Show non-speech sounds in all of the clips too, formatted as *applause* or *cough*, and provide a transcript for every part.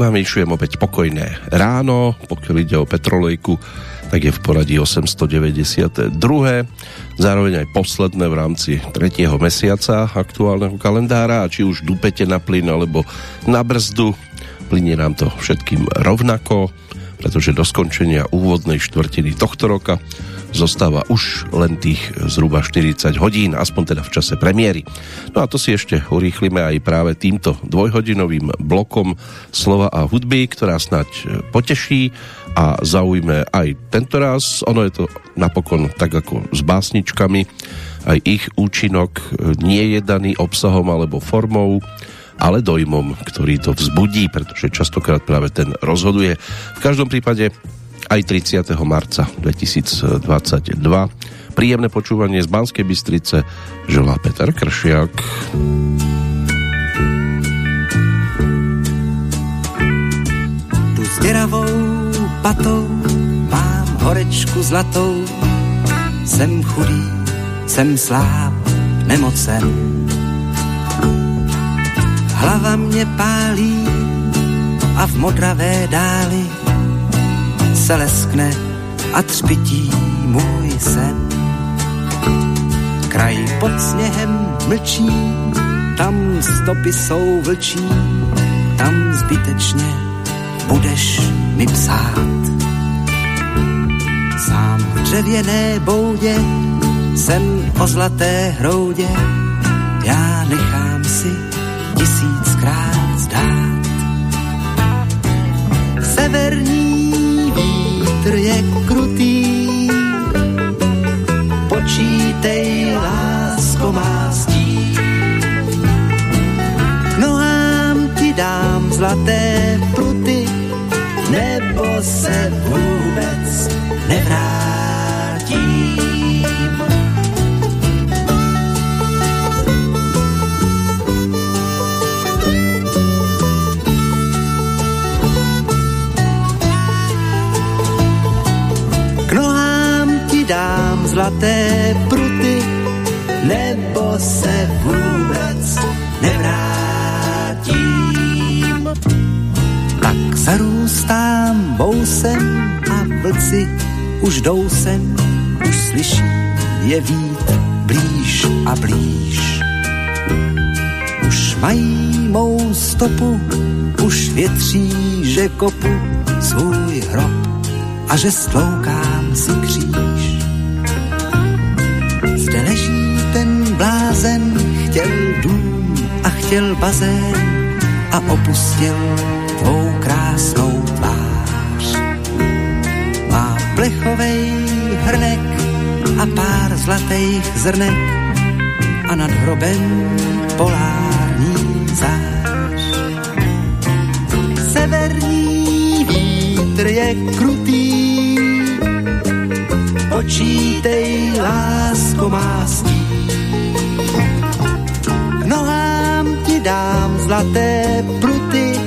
vám vyšujem opäť pokojné ráno, pokiaľ ide o Petrolejku, tak je v poradí 892. Zároveň aj posledné v rámci tretieho mesiaca aktuálneho kalendára a či už dupete na plyn alebo na brzdu, plinie nám to všetkým rovnako, pretože do skončenia úvodnej štvrtiny tohto roka zostáva už len tých zhruba 40 hodín, aspoň teda v čase premiéry. No a to si ešte urýchlime aj práve týmto dvojhodinovým blokom slova a hudby, ktorá snať poteší a zaujme aj tento raz. Ono je to napokon tak ako s básničkami, aj ich účinok nie je daný obsahom alebo formou, ale dojmom, ktorý to vzbudí, pretože častokrát práve ten rozhoduje. V každom prípade aj 30. marca 2022. Príjemné počúvanie z Banskej Bystrice želá Peter Kršiak. Tu s patou mám horečku zlatou, jsem chudý, jsem sláb, nemocen. Hlava mě pálí a v modravé dáli se leskne a třpití můj sen. Kraj pod sněhem mlčí, tam stopy jsou vlčí, tam zbytečně budeš mi psát. Sám v dřevěné boudě jsem o zlaté hroudě, já nechám si tisíckrát zdát. Severní vítr je krutý. Počítej, lásko má stí. K nohám ti dám zlaté pruty, nebo se vůbec nevrátím. Zlaté pruty, nebo se vůbec nevrátím. Tak zarůstám bousem a vlci už jdou sem, už slyší je vít blíž a blíž. Už mají mou stopu, už větří, že kopu svůj hrob a že stloukám si kříž chtěl bazén a opustil tvou krásnou tvář. Má plechovej hrnek a pár zlatých zrnek a nad hrobem polární zář. Severní vítr je krutý, počítej, lásko má stí. Dám zlaté pruty,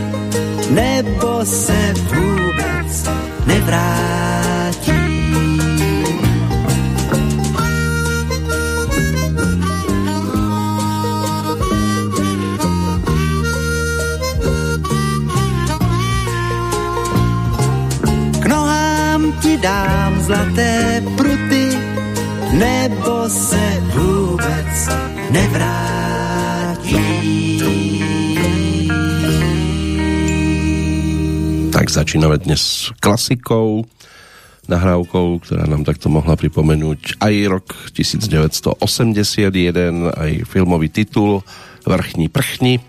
nebo se vůbec nevrátí. K nohám ti dám zlaté pruty, nebo se začíname dnes klasikou, nahrávkou, ktorá nám takto mohla pripomenúť aj rok 1981, aj filmový titul Vrchní prchni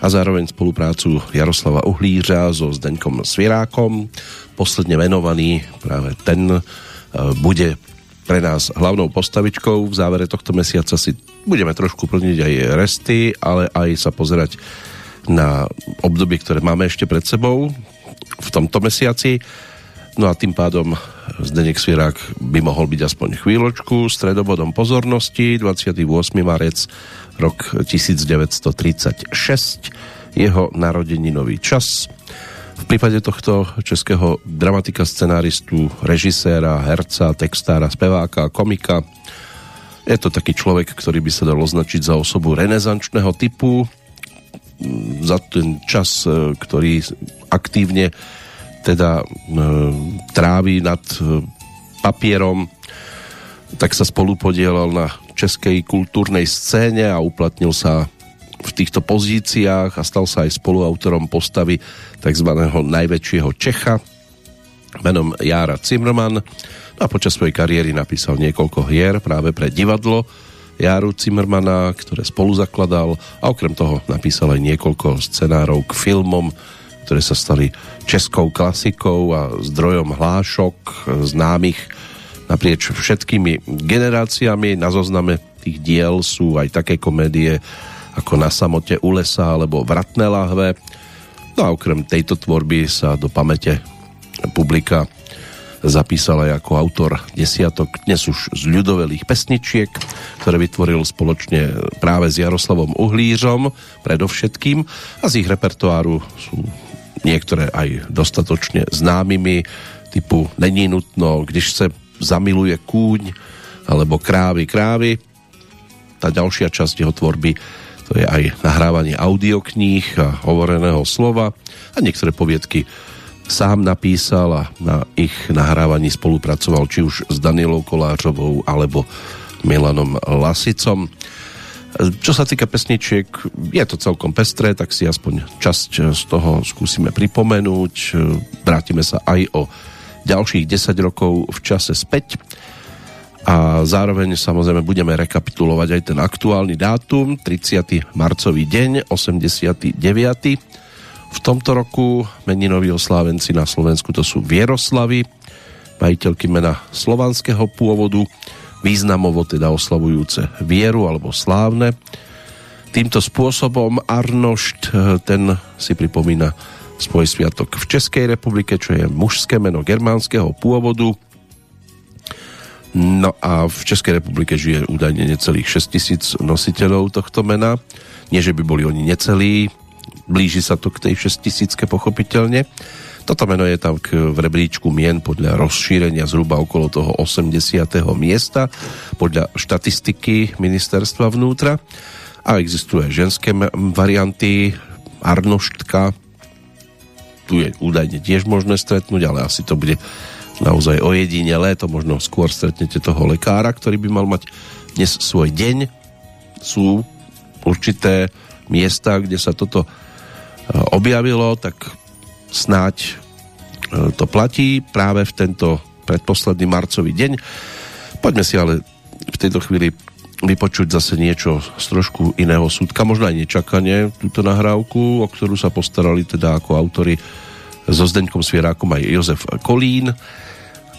a zároveň spoluprácu Jaroslava Uhlířa so Zdeňkom Svirákom. Posledne venovaný práve ten e, bude pre nás hlavnou postavičkou. V závere tohto mesiaca si budeme trošku plniť aj resty, ale aj sa pozerať na obdobie, ktoré máme ešte pred sebou v tomto mesiaci. No a tým pádom Zdeněk Svirák by mohol byť aspoň chvíľočku stredobodom pozornosti. 28. marec rok 1936 jeho narodeninový čas. V prípade tohto českého dramatika, scenáristu, režiséra, herca, textára, speváka, komika je to taký človek, ktorý by sa dal označiť za osobu renesančného typu. Za ten čas, e, ktorý aktívne teda e, trávi nad e, papierom, tak sa spolu podielal na českej kultúrnej scéne a uplatnil sa v týchto pozíciách a stal sa aj spoluautorom postavy tzv. najväčšieho Čecha menom Jára Zimmermann no a počas svojej kariéry napísal niekoľko hier práve pre divadlo Járu Zimmermana, ktoré spolu zakladal a okrem toho napísal aj niekoľko scenárov k filmom, ktoré sa stali českou klasikou a zdrojom hlášok známych naprieč všetkými generáciami. Na zozname tých diel sú aj také komédie ako Na samote u lesa alebo Vratné lahve. No a okrem tejto tvorby sa do pamäte publika zapísal aj ako autor desiatok dnes už z ľudovelých pesničiek, ktoré vytvoril spoločne práve s Jaroslavom Uhlířom predovšetkým a z ich repertoáru sú niektoré aj dostatočne známymi typu Není nutno, když se zamiluje kúň alebo Krávy krávy. Tá ďalšia časť jeho tvorby to je aj nahrávanie audiokníh a hovoreného slova a niektoré poviedky sám napísal a na ich nahrávaní spolupracoval či už s Danielou Koláčovou alebo Milanom Lasicom. Čo sa týka pesničiek, je to celkom pestré, tak si aspoň časť z toho skúsime pripomenúť. Vrátime sa aj o ďalších 10 rokov v čase späť a zároveň samozrejme budeme rekapitulovať aj ten aktuálny dátum, 30. marcový deň, 89 v tomto roku meninoví oslávenci na Slovensku to sú Vieroslavy, majiteľky mena slovanského pôvodu, významovo teda oslavujúce vieru alebo slávne. Týmto spôsobom Arnošt, ten si pripomína svoj sviatok v Českej republike, čo je mužské meno germánskeho pôvodu. No a v Českej republike žije údajne necelých 6 tisíc nositeľov tohto mena. Nie, že by boli oni necelí, blíži sa to k tej 6000 pochopiteľne. Toto meno je tam v rebríčku mien podľa rozšírenia zhruba okolo toho 80. miesta podľa štatistiky ministerstva vnútra a existuje ženské varianty Arnoštka tu je údajne tiež možné stretnúť, ale asi to bude naozaj ojedinelé, to možno skôr stretnete toho lekára, ktorý by mal mať dnes svoj deň. Sú určité miesta, kde sa toto objavilo, tak snáď e, to platí práve v tento predposledný marcový deň. Poďme si ale v tejto chvíli vypočuť zase niečo z trošku iného súdka, možno aj nečakanie túto nahrávku, o ktorú sa postarali teda ako autory so Zdeňkom Svierákom aj Jozef Kolín,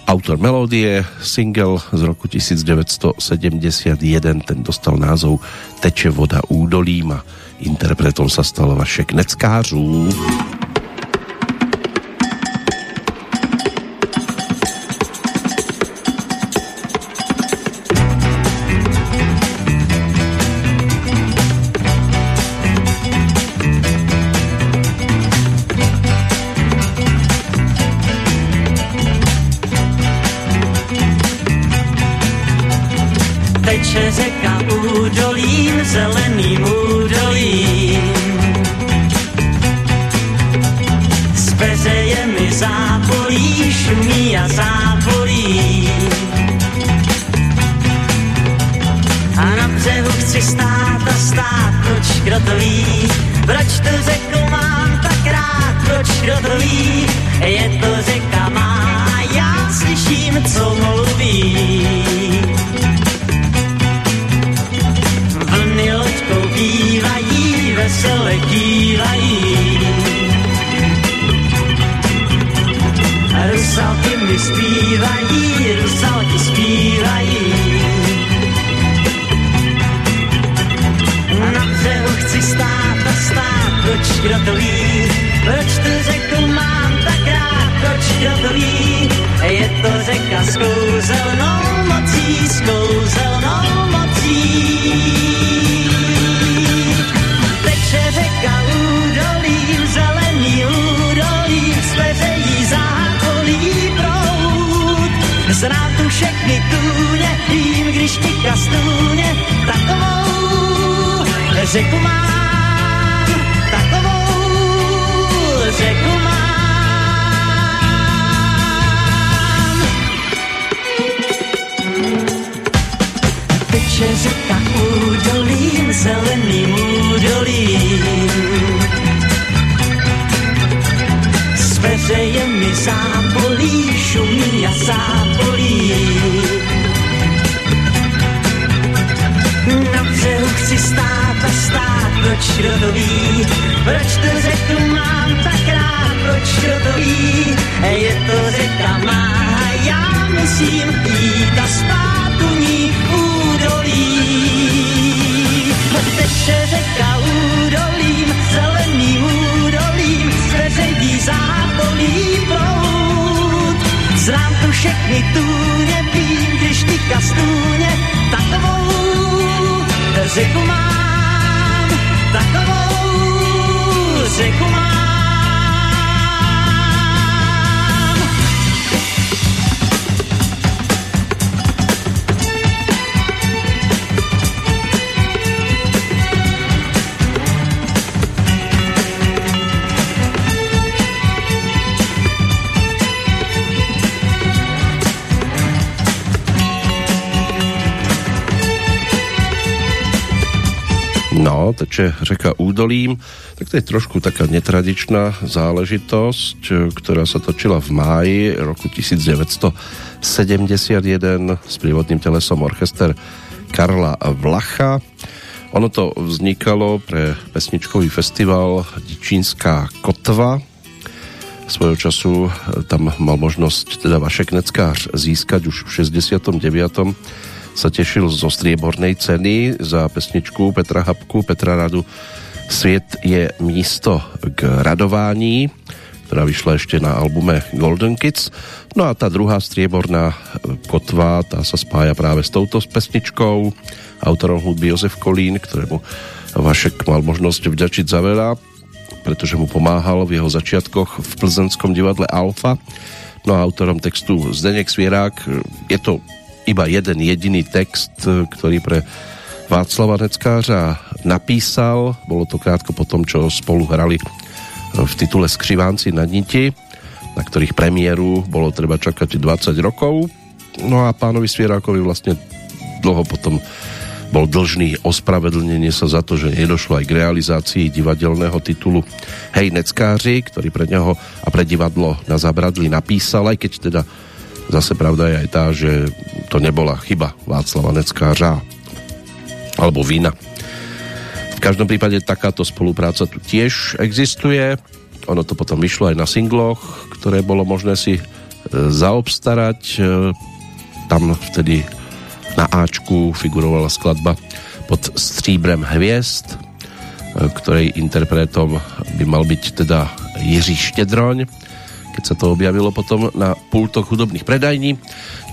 autor melódie, single z roku 1971, ten dostal názov Teče voda údolím Interpretom sa stal Vašek Neckářů. Teče řeka Údolím, tak to je trošku taká netradičná záležitosť, ktorá sa točila v máji roku 1971 s prívodným telesom orchester Karla Vlacha. Ono to vznikalo pre pesničkový festival Dičínská kotva. Svojho času tam mal možnosť teda Vašek Neckář získať už v 69 sa tešil zo striebornej ceny za pesničku Petra Habku, Petra Radu Sviet je místo k radování, ktorá vyšla ešte na albume Golden Kids. No a tá druhá strieborná kotva, tá sa spája práve s touto pesničkou, autorom hudby Jozef Kolín, ktorému Vašek mal možnosť vďačiť za veľa, pretože mu pomáhal v jeho začiatkoch v plzenskom divadle Alfa. No a autorom textu Zdeněk Svierák. Je to iba jeden jediný text, ktorý pre Václava Neckářa napísal. Bolo to krátko po tom, čo spolu hrali v titule Skřivánci na niti, na ktorých premiéru bolo treba čakať 20 rokov. No a pánovi Svierákovi vlastne dlho potom bol dlžný ospravedlnenie sa za to, že nedošlo aj k realizácii divadelného titulu Hej Neckáři, ktorý pre neho a pre divadlo na Zabradli napísal, aj keď teda Zase pravda je aj tá, že to nebola chyba Václava Neckářa alebo vina. V každom prípade takáto spolupráca tu tiež existuje. Ono to potom vyšlo aj na singloch, ktoré bolo možné si e, zaobstarať. E, tam vtedy na Ačku figurovala skladba pod Stříbrem hviezd, e, ktorej interpretom by mal byť teda Jiří Štedroň keď sa to objavilo potom na pultoch hudobných predajní.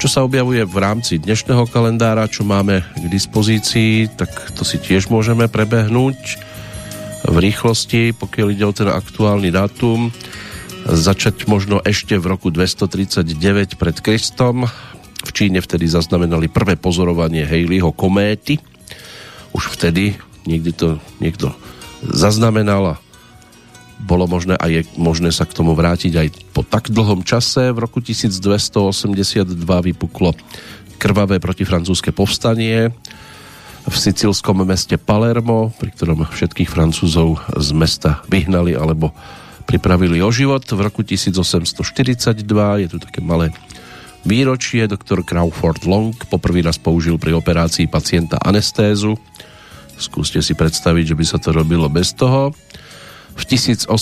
Čo sa objavuje v rámci dnešného kalendára, čo máme k dispozícii, tak to si tiež môžeme prebehnúť v rýchlosti, pokiaľ ide o ten aktuálny dátum. Začať možno ešte v roku 239 pred Kristom. V Číne vtedy zaznamenali prvé pozorovanie Hejlího kométy. Už vtedy niekde to niekto zaznamenal a bolo možné a je možné sa k tomu vrátiť aj po tak dlhom čase. V roku 1282 vypuklo krvavé protifrancúzske povstanie v sicilskom meste Palermo, pri ktorom všetkých Francúzov z mesta vyhnali alebo pripravili o život. V roku 1842 je tu také malé výročie. Doktor Crawford Long poprvý raz použil pri operácii pacienta anestézu. Skúste si predstaviť, že by sa to robilo bez toho. V 1855.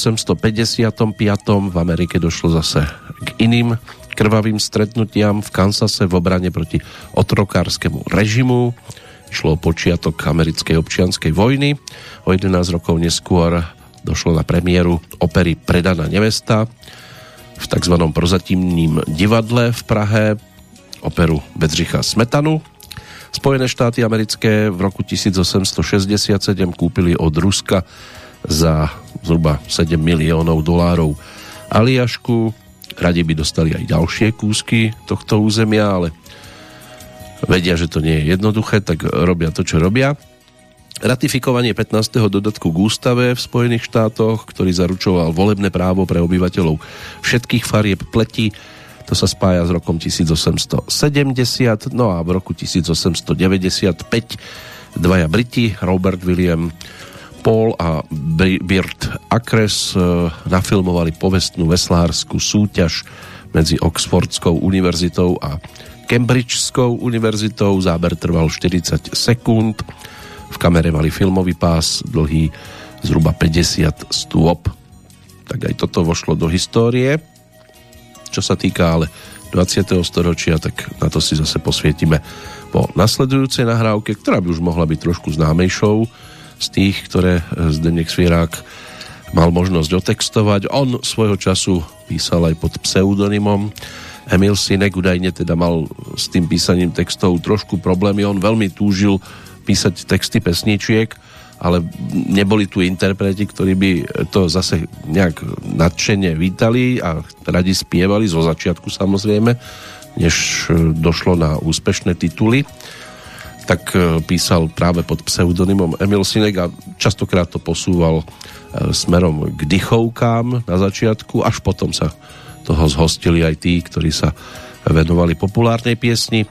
v Amerike došlo zase k iným krvavým stretnutiam v Kansase v obrane proti otrokárskému režimu. Išlo o počiatok americkej občianskej vojny. O 11 rokov neskôr došlo na premiéru opery Predaná nevesta v tzv. prozatímním divadle v Prahe operu Bedřicha Smetanu. Spojené štáty americké v roku 1867 kúpili od Ruska za zhruba 7 miliónov dolárov Aliašku. Radi by dostali aj ďalšie kúsky tohto územia, ale vedia, že to nie je jednoduché, tak robia to, čo robia. Ratifikovanie 15. dodatku k ústave v Spojených štátoch, ktorý zaručoval volebné právo pre obyvateľov všetkých farieb pleti, to sa spája s rokom 1870, no a v roku 1895 dvaja Briti, Robert William Paul a Birt Akres e, nafilmovali povestnú veslárskú súťaž medzi Oxfordskou univerzitou a Cambridgeskou univerzitou. Záber trval 40 sekúnd. V kamere mali filmový pás dlhý zhruba 50 stôp. Tak aj toto vošlo do histórie. Čo sa týka ale 20. storočia, tak na to si zase posvietime po nasledujúcej nahrávke, ktorá by už mohla byť trošku známejšou z tých, ktoré Zdenek Svierák mal možnosť otextovať. On svojho času písal aj pod pseudonymom. Emil Sinek údajne teda mal s tým písaním textov trošku problémy. On veľmi túžil písať texty pesničiek, ale neboli tu interpreti, ktorí by to zase nejak nadšene vítali a radi spievali zo začiatku samozrejme, než došlo na úspešné tituly tak e, písal práve pod pseudonymom Emil Sinek a častokrát to posúval e, smerom k dychovkám na začiatku, až potom sa toho zhostili aj tí, ktorí sa venovali populárnej piesni.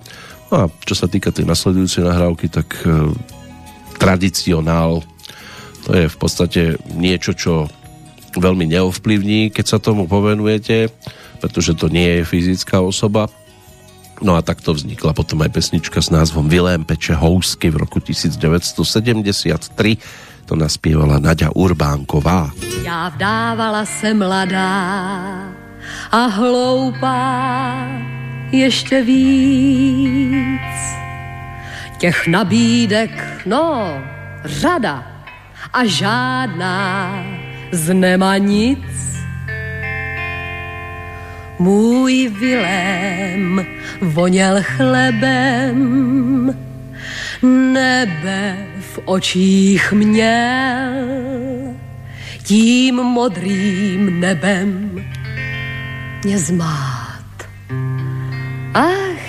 No a čo sa týka tej nasledujúcej nahrávky, tak e, tradicionál to je v podstate niečo, čo veľmi neovplyvní, keď sa tomu povenujete, pretože to nie je fyzická osoba, No a takto vznikla potom aj pesnička s názvom Vilém peče housky v roku 1973. To naspievala Naďa Urbánková. Já vdávala se mladá a hloupá ještě víc. Těch nabídek, no, řada a žádná z nema nic můj Vilém voněl chlebem, nebe v očích měl, tím modrým nebem mě zmát. Ach,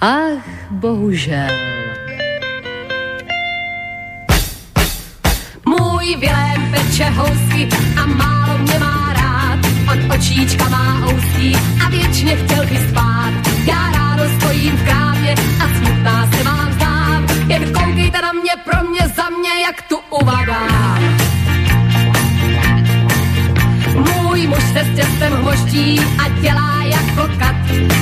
ach, bohužel. Můj Vilém peče housky a málo mě má očíčka má ústí a věčně chtěl by spát. Já ráno stojím v krámě a smutná se vám zdám, jen koukejte na mě, pro mě, za mě, jak tu uvadám. Můj muž se s těstem hmoští a dělá jako kat,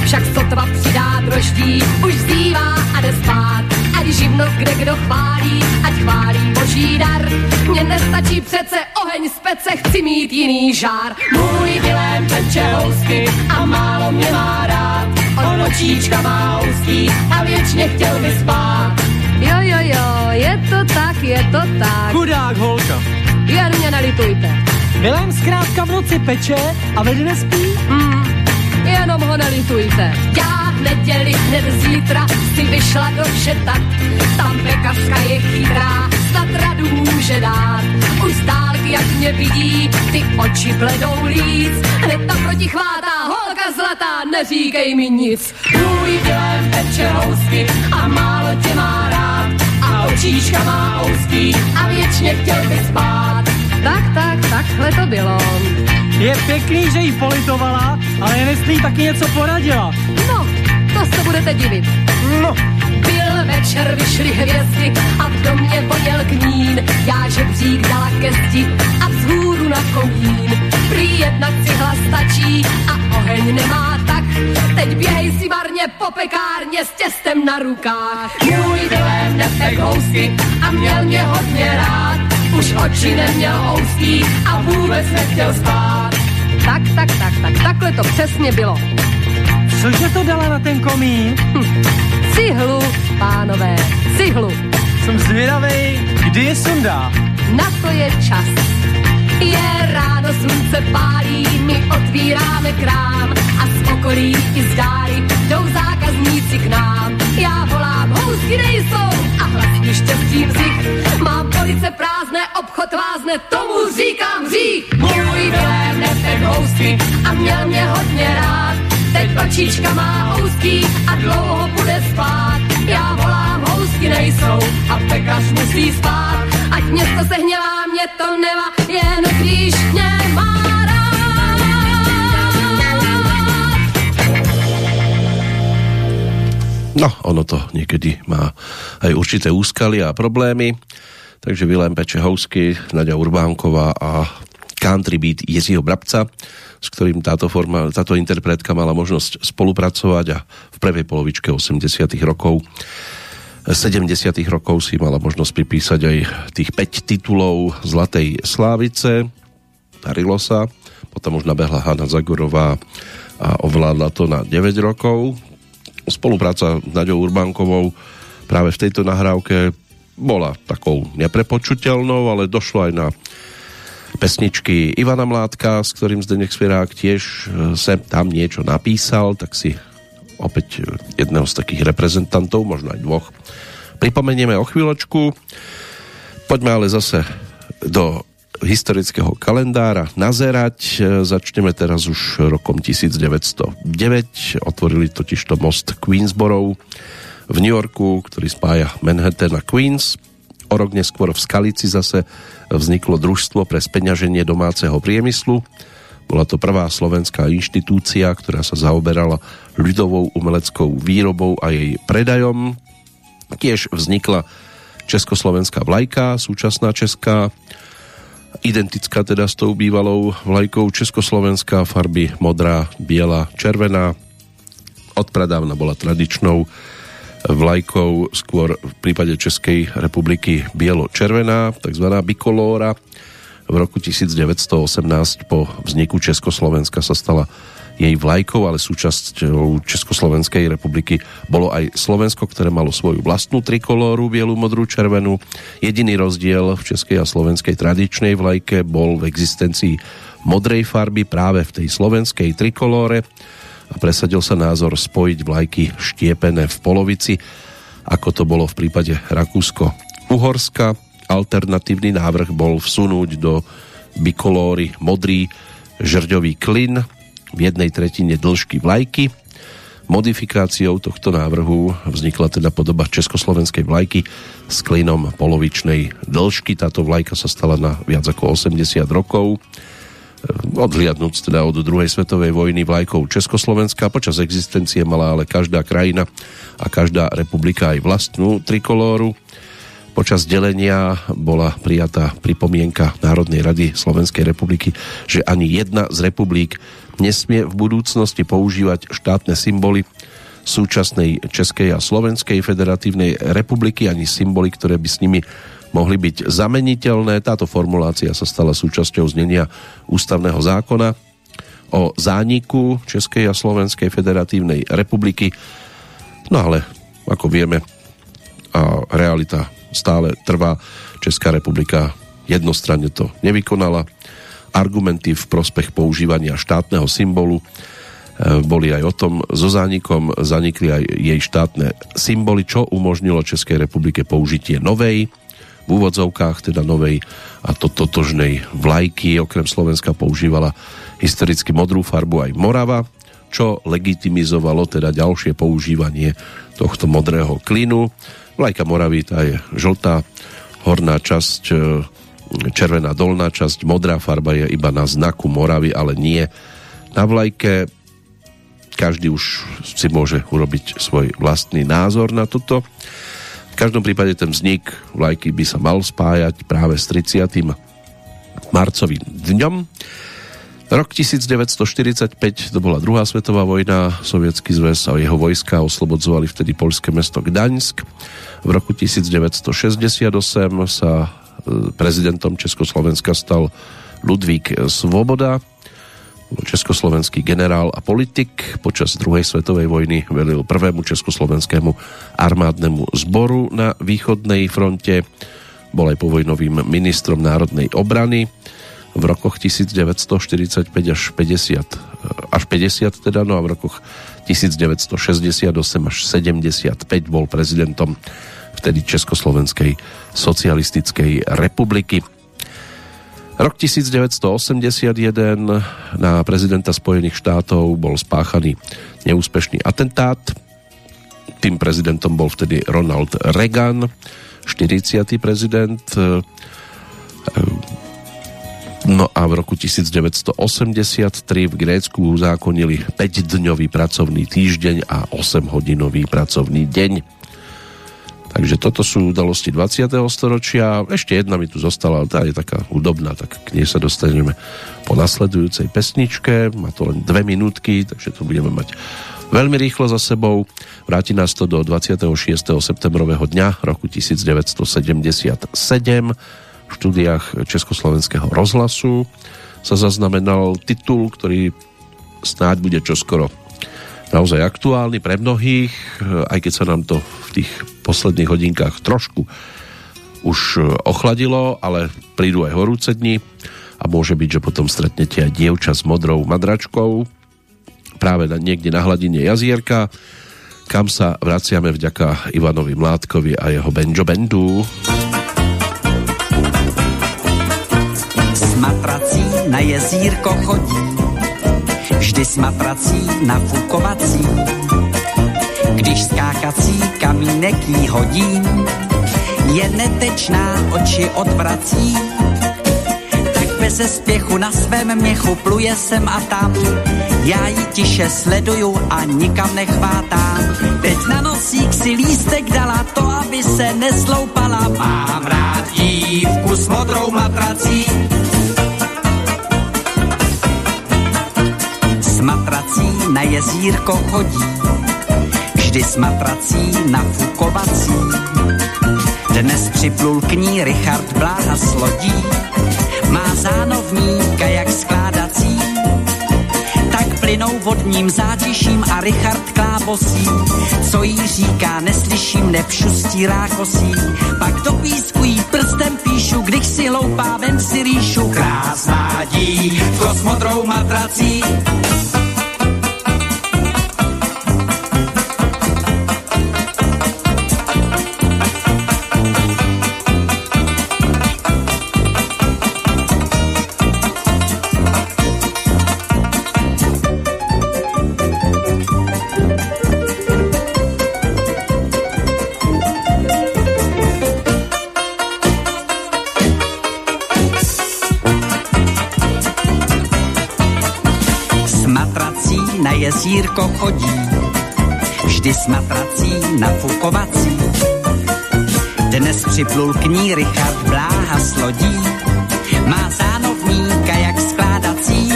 však sotva přidá droždí, už zývá a jde spát. Ať živnost kde kdo chválí, ať chválí boží dar. Mně nestačí přece oheň z pece, chci mít jiný žár. Můj Vilém peče housky a málo mě má rád. On očíčka má úzký a věčně chtěl by spát. Jo, jo, jo, je to tak, je to tak. Chudák holka. Jen mě nelitujte. Vilém zkrátka v noci peče a vede nespí? Hmm, jenom ho nelitujte. Já neděli hned zítra si vyšla do šetat, tam pekařka je chytrá, snad radu může dát. Už z dálky, jak mě vidí, ty oči bledou líc, hned tam proti chvátá, holka zlatá, neříkej mi nic. Můj Vilém peče housky a málo tě má rád, a očíčka má úzký a věčně chtěl by spát. Tak, tak, takhle to bylo. Je pěkný, že jí politovala, ale jestli taky něco poradila. No, to se budete divit. No. Byl večer, vyšly hvězdy a v domě voněl knín. Já žebřík dala ke zdi a vzhůru na komín. Prý jedna cihla stačí a oheň nemá tak. Teď běhej si marně po pekárně s těstem na rukách. Můj Vilém nepek housky a měl mě hodně rád. Už oči neměl housky a vůbec nechtěl spát. Tak, tak, tak, tak, takhle to přesně bylo. Cože to dala na ten komín? Hm. *laughs* Cihlu, pánové, cihlu. Jsem zvědavej, kdy je sundá. Na to je čas. Je ráno, slunce pálí, my otvíráme krám a z okolí i z dáry jdou zákazníci k nám. Já volám, housky nejsou a hlasí štěstím vzich. Mám police prázdné, obchod vázne, tomu říkám hřích. Můj Vilém nefek housky a měl mě hodně rád. Teď očička má housky a dlouho bude spát. Já volám, housky nejsou a pekař musí spát. Ať město se hněvá, mě to nemá, jen když mě má. No, ono to niekedy má aj určité úskaly a problémy. Takže Vilém Pečehovský, Nadia Urbánková a country beat Jiřího Brabca, s ktorým táto, forma, táto interpretka mala možnosť spolupracovať a v prvej polovičke 80 rokov 70 rokov si mala možnosť pripísať aj tých 5 titulov Zlatej Slávice, darilo sa, potom už nabehla Hanna Zagorová a ovládla to na 9 rokov. Spolupráca s Naďou Urbánkovou práve v tejto nahrávke bola takou neprepočuteľnou, ale došlo aj na pesničky Ivana Mládka, s ktorým Zdenek Svirák tiež e, sem tam niečo napísal, tak si opäť jedného z takých reprezentantov, možno aj dvoch, pripomenieme o chvíľočku. Poďme ale zase do historického kalendára nazerať. Začneme teraz už rokom 1909. Otvorili totižto most Queensborough v New Yorku, ktorý spája Manhattan a Queens. O rok neskôr v Skalici zase vzniklo družstvo pre speňaženie domáceho priemyslu. Bola to prvá slovenská inštitúcia, ktorá sa zaoberala ľudovou umeleckou výrobou a jej predajom. Tiež vznikla československá vlajka, súčasná česká, identická teda s tou bývalou vlajkou československá, farby modrá, biela, červená. Odpradávna bola tradičnou vlajkou skôr v prípade Českej republiky bielo-červená, takzvaná bikolóra. V roku 1918 po vzniku Československa sa stala jej vlajkou, ale súčasťou Československej republiky bolo aj Slovensko, ktoré malo svoju vlastnú trikolóru, bielu, modrú, červenú. Jediný rozdiel v českej a slovenskej tradičnej vlajke bol v existencii modrej farby práve v tej slovenskej trikolóre a presadil sa názor spojiť vlajky štiepené v polovici, ako to bolo v prípade Rakúsko-Uhorska. Alternatívny návrh bol vsunúť do bikolóry modrý žrďový klin v jednej tretine dĺžky vlajky. Modifikáciou tohto návrhu vznikla teda podoba československej vlajky s klinom polovičnej dĺžky. Táto vlajka sa stala na viac ako 80 rokov odhliadnúc teda od druhej svetovej vojny vlajkou Československa. Počas existencie mala ale každá krajina a každá republika aj vlastnú trikolóru. Počas delenia bola prijatá pripomienka Národnej rady Slovenskej republiky, že ani jedna z republik nesmie v budúcnosti používať štátne symboly súčasnej Českej a Slovenskej federatívnej republiky, ani symboly, ktoré by s nimi mohli byť zameniteľné. Táto formulácia sa stala súčasťou znenia ústavného zákona o zániku Českej a Slovenskej federatívnej republiky. No ale, ako vieme, a realita stále trvá. Česká republika jednostranne to nevykonala. Argumenty v prospech používania štátneho symbolu e, boli aj o tom, so zánikom zanikli aj jej štátne symboly, čo umožnilo Českej republike použitie novej v úvodzovkách teda novej a to totožnej vlajky. Okrem Slovenska používala historicky modrú farbu aj Morava, čo legitimizovalo teda ďalšie používanie tohto modrého klinu. Vlajka Moravy tá je žltá, horná časť e, červená dolná časť, modrá farba je iba na znaku Moravy, ale nie na vlajke. Každý už si môže urobiť svoj vlastný názor na toto každom prípade ten vznik vlajky by sa mal spájať práve s 30. marcovým dňom. Rok 1945, to bola druhá svetová vojna, sovietský zväz a jeho vojska oslobodzovali vtedy poľské mesto Gdaňsk. V roku 1968 sa e, prezidentom Československa stal Ludvík Svoboda, československý generál a politik. Počas druhej svetovej vojny velil prvému československému armádnemu zboru na východnej fronte. Bol aj povojnovým ministrom národnej obrany v rokoch 1945 až 50 až 50 teda, no a v rokoch 1968 až 75 bol prezidentom vtedy Československej socialistickej republiky. Rok 1981 na prezidenta Spojených štátov bol spáchaný neúspešný atentát. Tým prezidentom bol vtedy Ronald Reagan, 40. prezident. No a v roku 1983 v Grécku uzákonili 5-dňový pracovný týždeň a 8-hodinový pracovný deň. Takže toto sú udalosti 20. storočia. Ešte jedna mi tu zostala, ale tá je taká hudobná, tak k nej sa dostaneme po nasledujúcej pesničke. Má to len dve minútky, takže to budeme mať veľmi rýchlo za sebou. Vráti nás to do 26. septembrového dňa roku 1977 v štúdiách Československého rozhlasu sa zaznamenal titul, ktorý snáď bude čoskoro naozaj aktuálny pre mnohých, aj keď sa nám to v tých posledných hodinkách trošku už ochladilo, ale prídu aj horúce dni a môže byť, že potom stretnete aj dievča s modrou madračkou práve na, niekde na hladine jazierka, kam sa vraciame vďaka Ivanovi Mládkovi a jeho Benjo Bendu. matrací na jezírko chodí, vždy s matrací nafukovací. Když skákací kamínek jí hodím, je netečná, oči odvrací. Tak bez spěchu na svém měchu pluje sem a tam, já ji tiše sleduju a nikam nechvátám. Teď na nosík si lístek dala to, aby se nesloupala. Mám rád dívku s modrou matrací, jezírko chodí, vždy s matrací na fukovací. Dnes připlul k ní Richard Bláha s lodí, má zánovníka jak skládací, tak plynou vodním zátiším a Richard klábosí, co jí říká, neslyším, nepšustí rákosí, pak do písku jí prstem píšu, když si loupá, vem si rýšu, krásná dívko s modrou matrací, Sírko chodí, vždy s matrací nafukovací. Dnes připlul k ní Richard Bláha s lodí, má zánovníka jak skládací.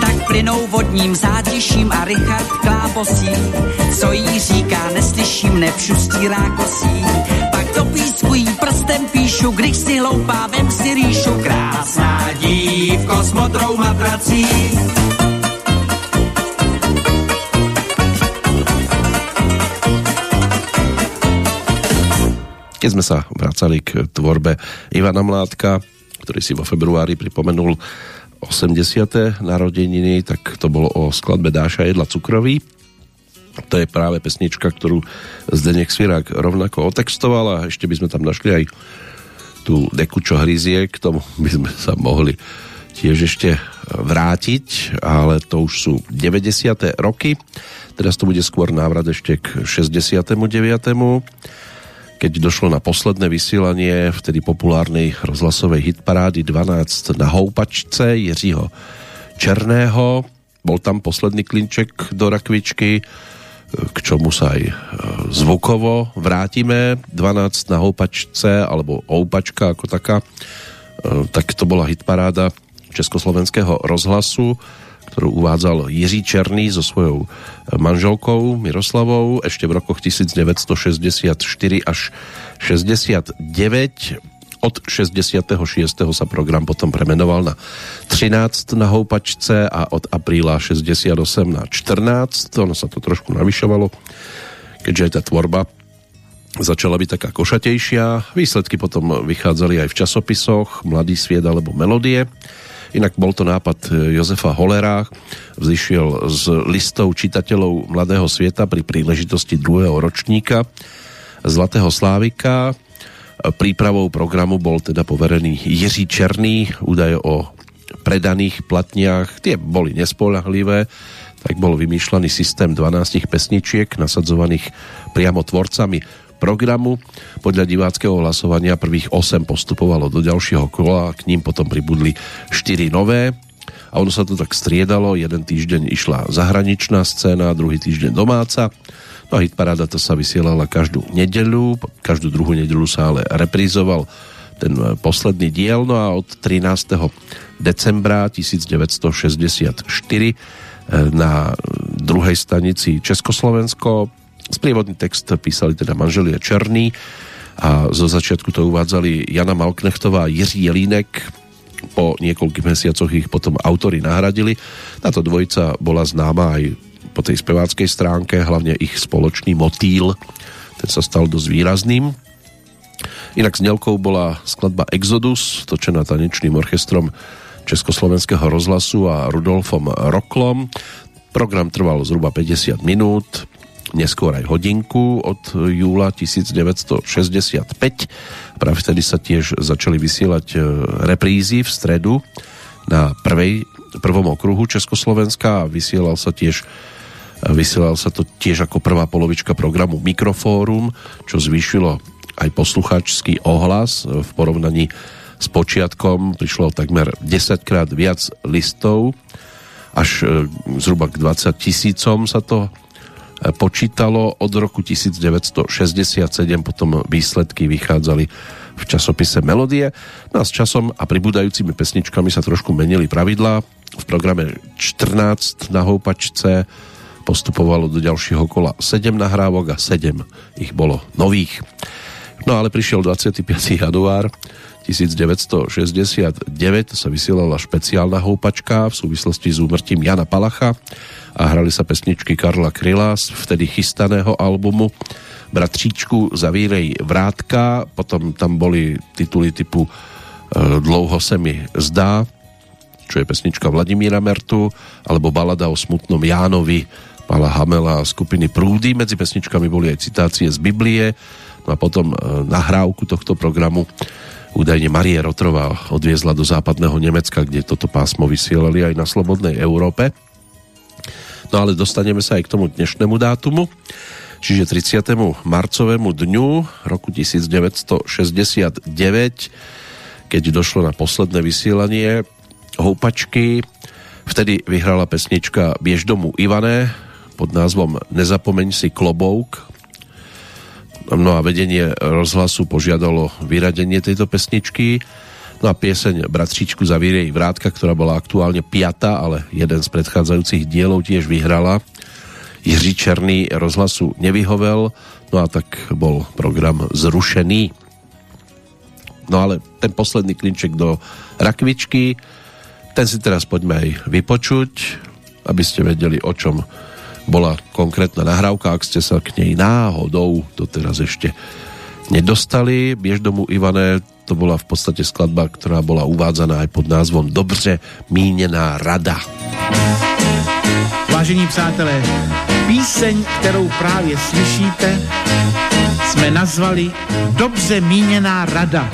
Tak plynou vodním zátiším a Richard klábosí, co jí říká, neslyším, nepšustí rákosí. Pak do písku jí prstem píšu, když si hloupá, vem si rýšu, krásná dívko s modrou matrací. Keď sme sa vracali k tvorbe Ivana Mládka, ktorý si vo februári pripomenul 80. narodeniny, tak to bolo o skladbe Dáša Jedla Cukrový. To je práve pesnička, ktorú Zdenek Svirák rovnako otextoval a ešte by sme tam našli aj tú deku, čo hryzie, k tomu by sme sa mohli tiež ešte vrátiť, ale to už sú 90. roky. Teraz to bude skôr návrat ešte k 69 keď došlo na posledné vysielanie vtedy populárnej rozhlasovej hitparády 12 na houpačce Jiřího Černého. Bol tam posledný klinček do rakvičky, k čomu sa aj e, zvukovo vrátime. 12 na houpačce, alebo houpačka ako taká, e, tak to bola hitparáda Československého rozhlasu ktorú uvádzal Jiří Černý so svojou e, manželkou Miroslavou ešte v rokoch 1964 až 69. Od 66. sa program potom premenoval na 13 na houpačce a od apríla 68 na 14. Ono sa to trošku navyšovalo, keďže aj tá tvorba začala byť taká košatejšia. Výsledky potom vychádzali aj v časopisoch Mladý sviet alebo Melodie. Inak bol to nápad e, Jozefa Holera, vzýšiel z listov čitateľov Mladého sveta pri príležitosti druhého ročníka Zlatého Slávika. Prípravou programu bol teda poverený Jiří Černý, údaje o predaných platniach, tie boli nespolahlivé, tak bol vymýšľaný systém 12 pesničiek nasadzovaných priamo tvorcami programu. Podľa diváckého hlasovania prvých 8 postupovalo do ďalšieho kola, k ním potom pribudli 4 nové a ono sa to tak striedalo, jeden týždeň išla zahraničná scéna, druhý týždeň domáca. No a hitparáda to sa vysielala každú nedeľu, každú druhú nedeľu sa ale reprízoval ten e, posledný diel, no a od 13. decembra 1964 e, na druhej stanici Československo sprievodný text písali teda manželia Černý a zo začiatku to uvádzali Jana Malknechtová a Jiří Jelínek po niekoľkých mesiacoch ich potom autory nahradili. Táto dvojica bola známa aj po tej speváckej stránke, hlavne ich spoločný motýl, ten sa stal dosť výrazným. Inak znelkou bola skladba Exodus, točená tanečným orchestrom Československého rozhlasu a Rudolfom Roklom. Program trval zhruba 50 minút, neskôr aj hodinku od júla 1965. Práve vtedy sa tiež začali vysielať e, reprízy v stredu na prvej, prvom okruhu Československa a vysielal sa tiež vysielal sa to tiež ako prvá polovička programu Mikrofórum, čo zvýšilo aj poslucháčský ohlas v porovnaní s počiatkom prišlo takmer 10 krát viac listov až e, zhruba k 20 tisícom sa to e, počítalo od roku 1967 potom výsledky vychádzali v časopise Melodie. No a s časom a pribúdajúcimi pesničkami sa trošku menili pravidlá. V programe 14 na houpačce postupovalo do ďalšieho kola 7 nahrávok a 7 ich bolo nových. No ale prišiel 25. január 1969 sa vysielala špeciálna houpačka v súvislosti s úmrtím Jana Palacha a hrali sa pesničky Karla Kryla z vtedy chystaného albumu Bratříčku Zavírej vrátka, potom tam boli tituly typu e, Dlouho se mi zdá, čo je pesnička Vladimíra Mertu, alebo balada o smutnom Jánovi Pala Hamela a skupiny Prúdy. Medzi pesničkami boli aj citácie z Biblie, No a potom e, nahrávku tohto programu údajne Marie Rotrová odviezla do západného Nemecka, kde toto pásmo vysielali aj na Slobodnej Európe. No ale dostaneme sa aj k tomu dnešnému dátumu, čiže 30. marcovému dňu roku 1969, keď došlo na posledné vysielanie houpačky, vtedy vyhrala pesnička Biež domu Ivane pod názvom Nezapomeň si klobouk No a vedenie rozhlasu požiadalo vyradenie tejto pesničky. No a pieseň Bratříčku zavírej vrátka, ktorá bola aktuálne piata, ale jeden z predchádzajúcich dielov tiež vyhrala. Jiří Černý rozhlasu nevyhovel, no a tak bol program zrušený. No ale ten posledný klinček do rakvičky, ten si teraz poďme aj vypočuť, aby ste vedeli, o čom bola konkrétna nahrávka, ak ste sa k nej náhodou doteraz ešte nedostali. Biež domu Ivane, to bola v podstate skladba, ktorá bola uvádzaná aj pod názvom Dobře míněná rada. Vážení přátelé, píseň, kterou právě slyšíte, jsme nazvali Dobře míněná rada.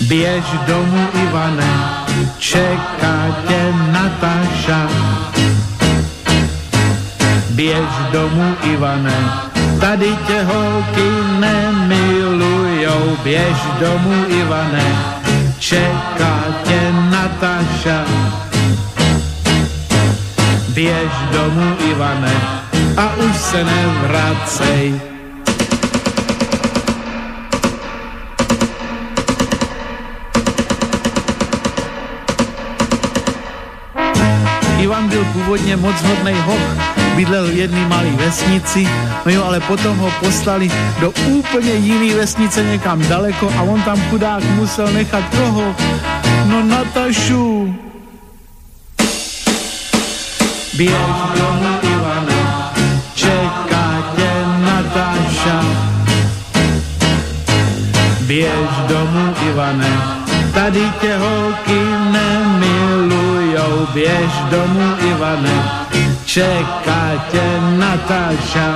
Běž domů, Ivane, čeká tě Nataša. Běž domů, Ivane, tady tě holky nemilujou. Běž domů, Ivane, čeká tě Nataša. Běž domů, Ivane, a už se nevracej Ivan byl původně moc hodnej hoch, bydlel v jedné malé vesnici, no jo, ale potom ho poslali do úplně jiné vesnice někam daleko a on tam chudák musel nechat koho? No Natašu. Běž domů, Ivane, čeká tě Nataša. Běž domů, Ivane, tady tě holky nemilují mnou běž domů Ivane, čeká tě Natáša.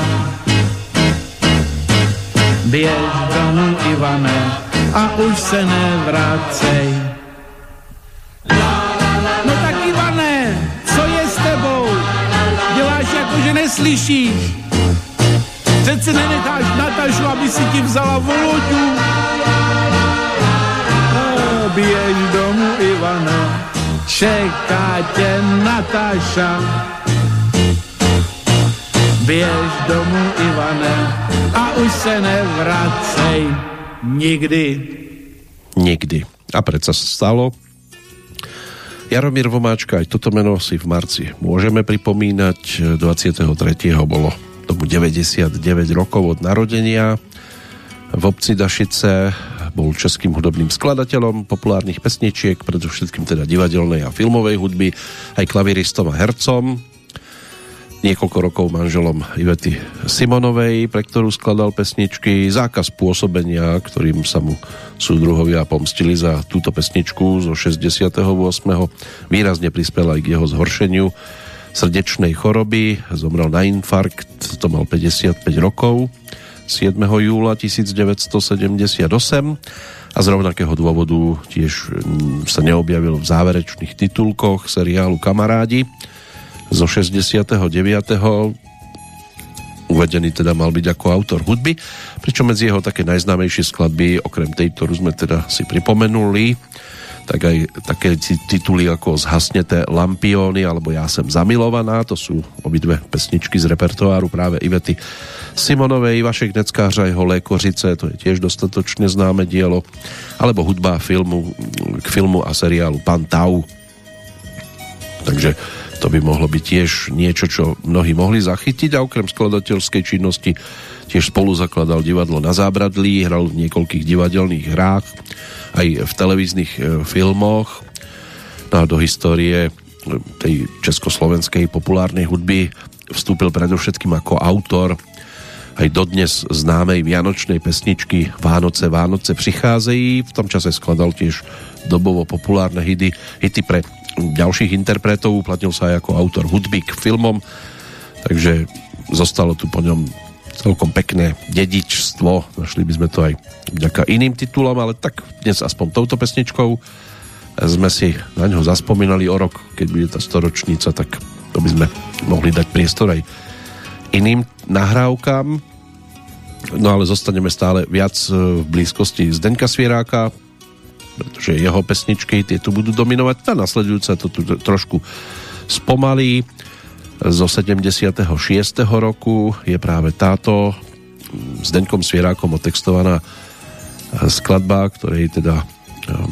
Běž domů Ivane a už se nevracej. No tak Ivane, co je s neslyšíš? Přece nenecháš Natašu, aby si ti vzala Voloďu. No, běž domů, Ivano, čeká tě Nataša. Běž domů, Ivane, a už se nevracej nikdy. Nikdy. A predsa sa stalo. Jaromír Vomáčka, aj toto meno si v marci môžeme pripomínať. 23. bolo tomu 99 rokov od narodenia. V obci Dašice bol českým hudobným skladateľom populárnych pesničiek, predovšetkým teda divadelnej a filmovej hudby, aj klaviristom a hercom. Niekoľko rokov manželom Ivety Simonovej, pre ktorú skladal pesničky. Zákaz pôsobenia, ktorým sa mu súdruhovia pomstili za túto pesničku zo 68. výrazne prispel aj k jeho zhoršeniu srdečnej choroby, zomrel na infarkt, to mal 55 rokov, 7. júla 1978 a z rovnakého dôvodu tiež mm, sa neobjavil v záverečných titulkoch seriálu Kamarádi zo 69. Uvedený teda mal byť ako autor hudby, pričom medzi jeho také najznámejšie skladby, okrem tej, ktorú sme teda si pripomenuli, tak aj také tituly ako Zhasnete lampióny alebo Ja sem zamilovaná, to sú obidve pesničky z repertoáru práve Ivety Simonovej, Vašek Neckářa, jeho Lékořice, to je tiež dostatočne známe dielo, alebo hudba filmu, k filmu a seriálu Pan Tau. Takže to by mohlo byť tiež niečo, čo mnohí mohli zachytiť a okrem skladateľskej činnosti tiež spolu zakladal divadlo na Zábradlí, hral v niekoľkých divadelných hrách aj v televíznych e, filmoch. No a do histórie e, tej československej populárnej hudby vstúpil predovšetkým ako autor aj dodnes známej vianočnej pesničky Vánoce, Vánoce přicházejí. V tom čase skladal tiež dobovo populárne hity, hity pre ďalších interpretov, uplatnil sa aj ako autor hudby k filmom, takže zostalo tu po ňom celkom pekné dedičstvo. Našli by sme to aj vďaka iným titulom, ale tak dnes aspoň touto pesničkou sme si na ňo zaspomínali o rok, keď bude tá storočnica, tak to by sme mohli dať priestor aj iným nahrávkam. No ale zostaneme stále viac v blízkosti Zdenka Svieráka, pretože jeho pesničky tie tu budú dominovať. Tá nasledujúca to tu trošku spomalí zo 76. roku je práve táto s Deňkom Svierákom otextovaná skladba, ktorej teda e,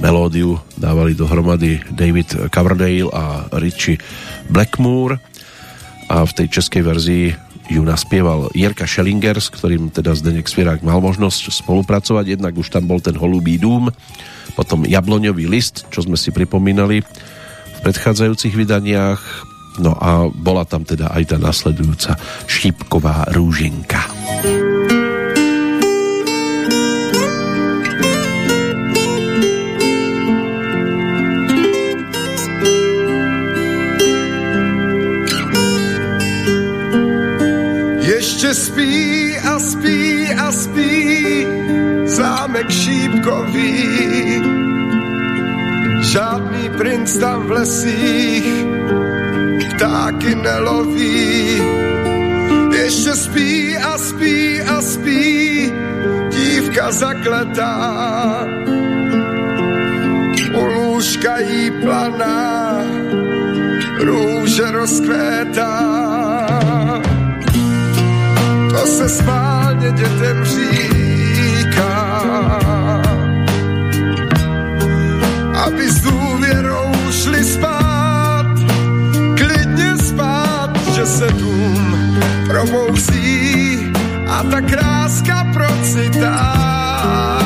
melódiu dávali dohromady David Coverdale a Richie Blackmore a v tej českej verzii ju naspieval Jirka Schellinger, s ktorým teda Zdenek Svierák mal možnosť spolupracovať, jednak už tam bol ten Holubý dům, potom Jabloňový list, čo sme si pripomínali v predchádzajúcich vydaniach, No a bola tam teda aj tá nasledujúca šípková rúženka. Ještě spí a spí a spí zámek šípkový. Žádný princ tam v lesích ptáky neloví. Ještě spí a spí a spí dívka zakletá. U lůžka jí planá, růže rozkvétá. Se spálně dětem říká, aby s důvěrou šli spát se dům probouzí a ta kráska procitá.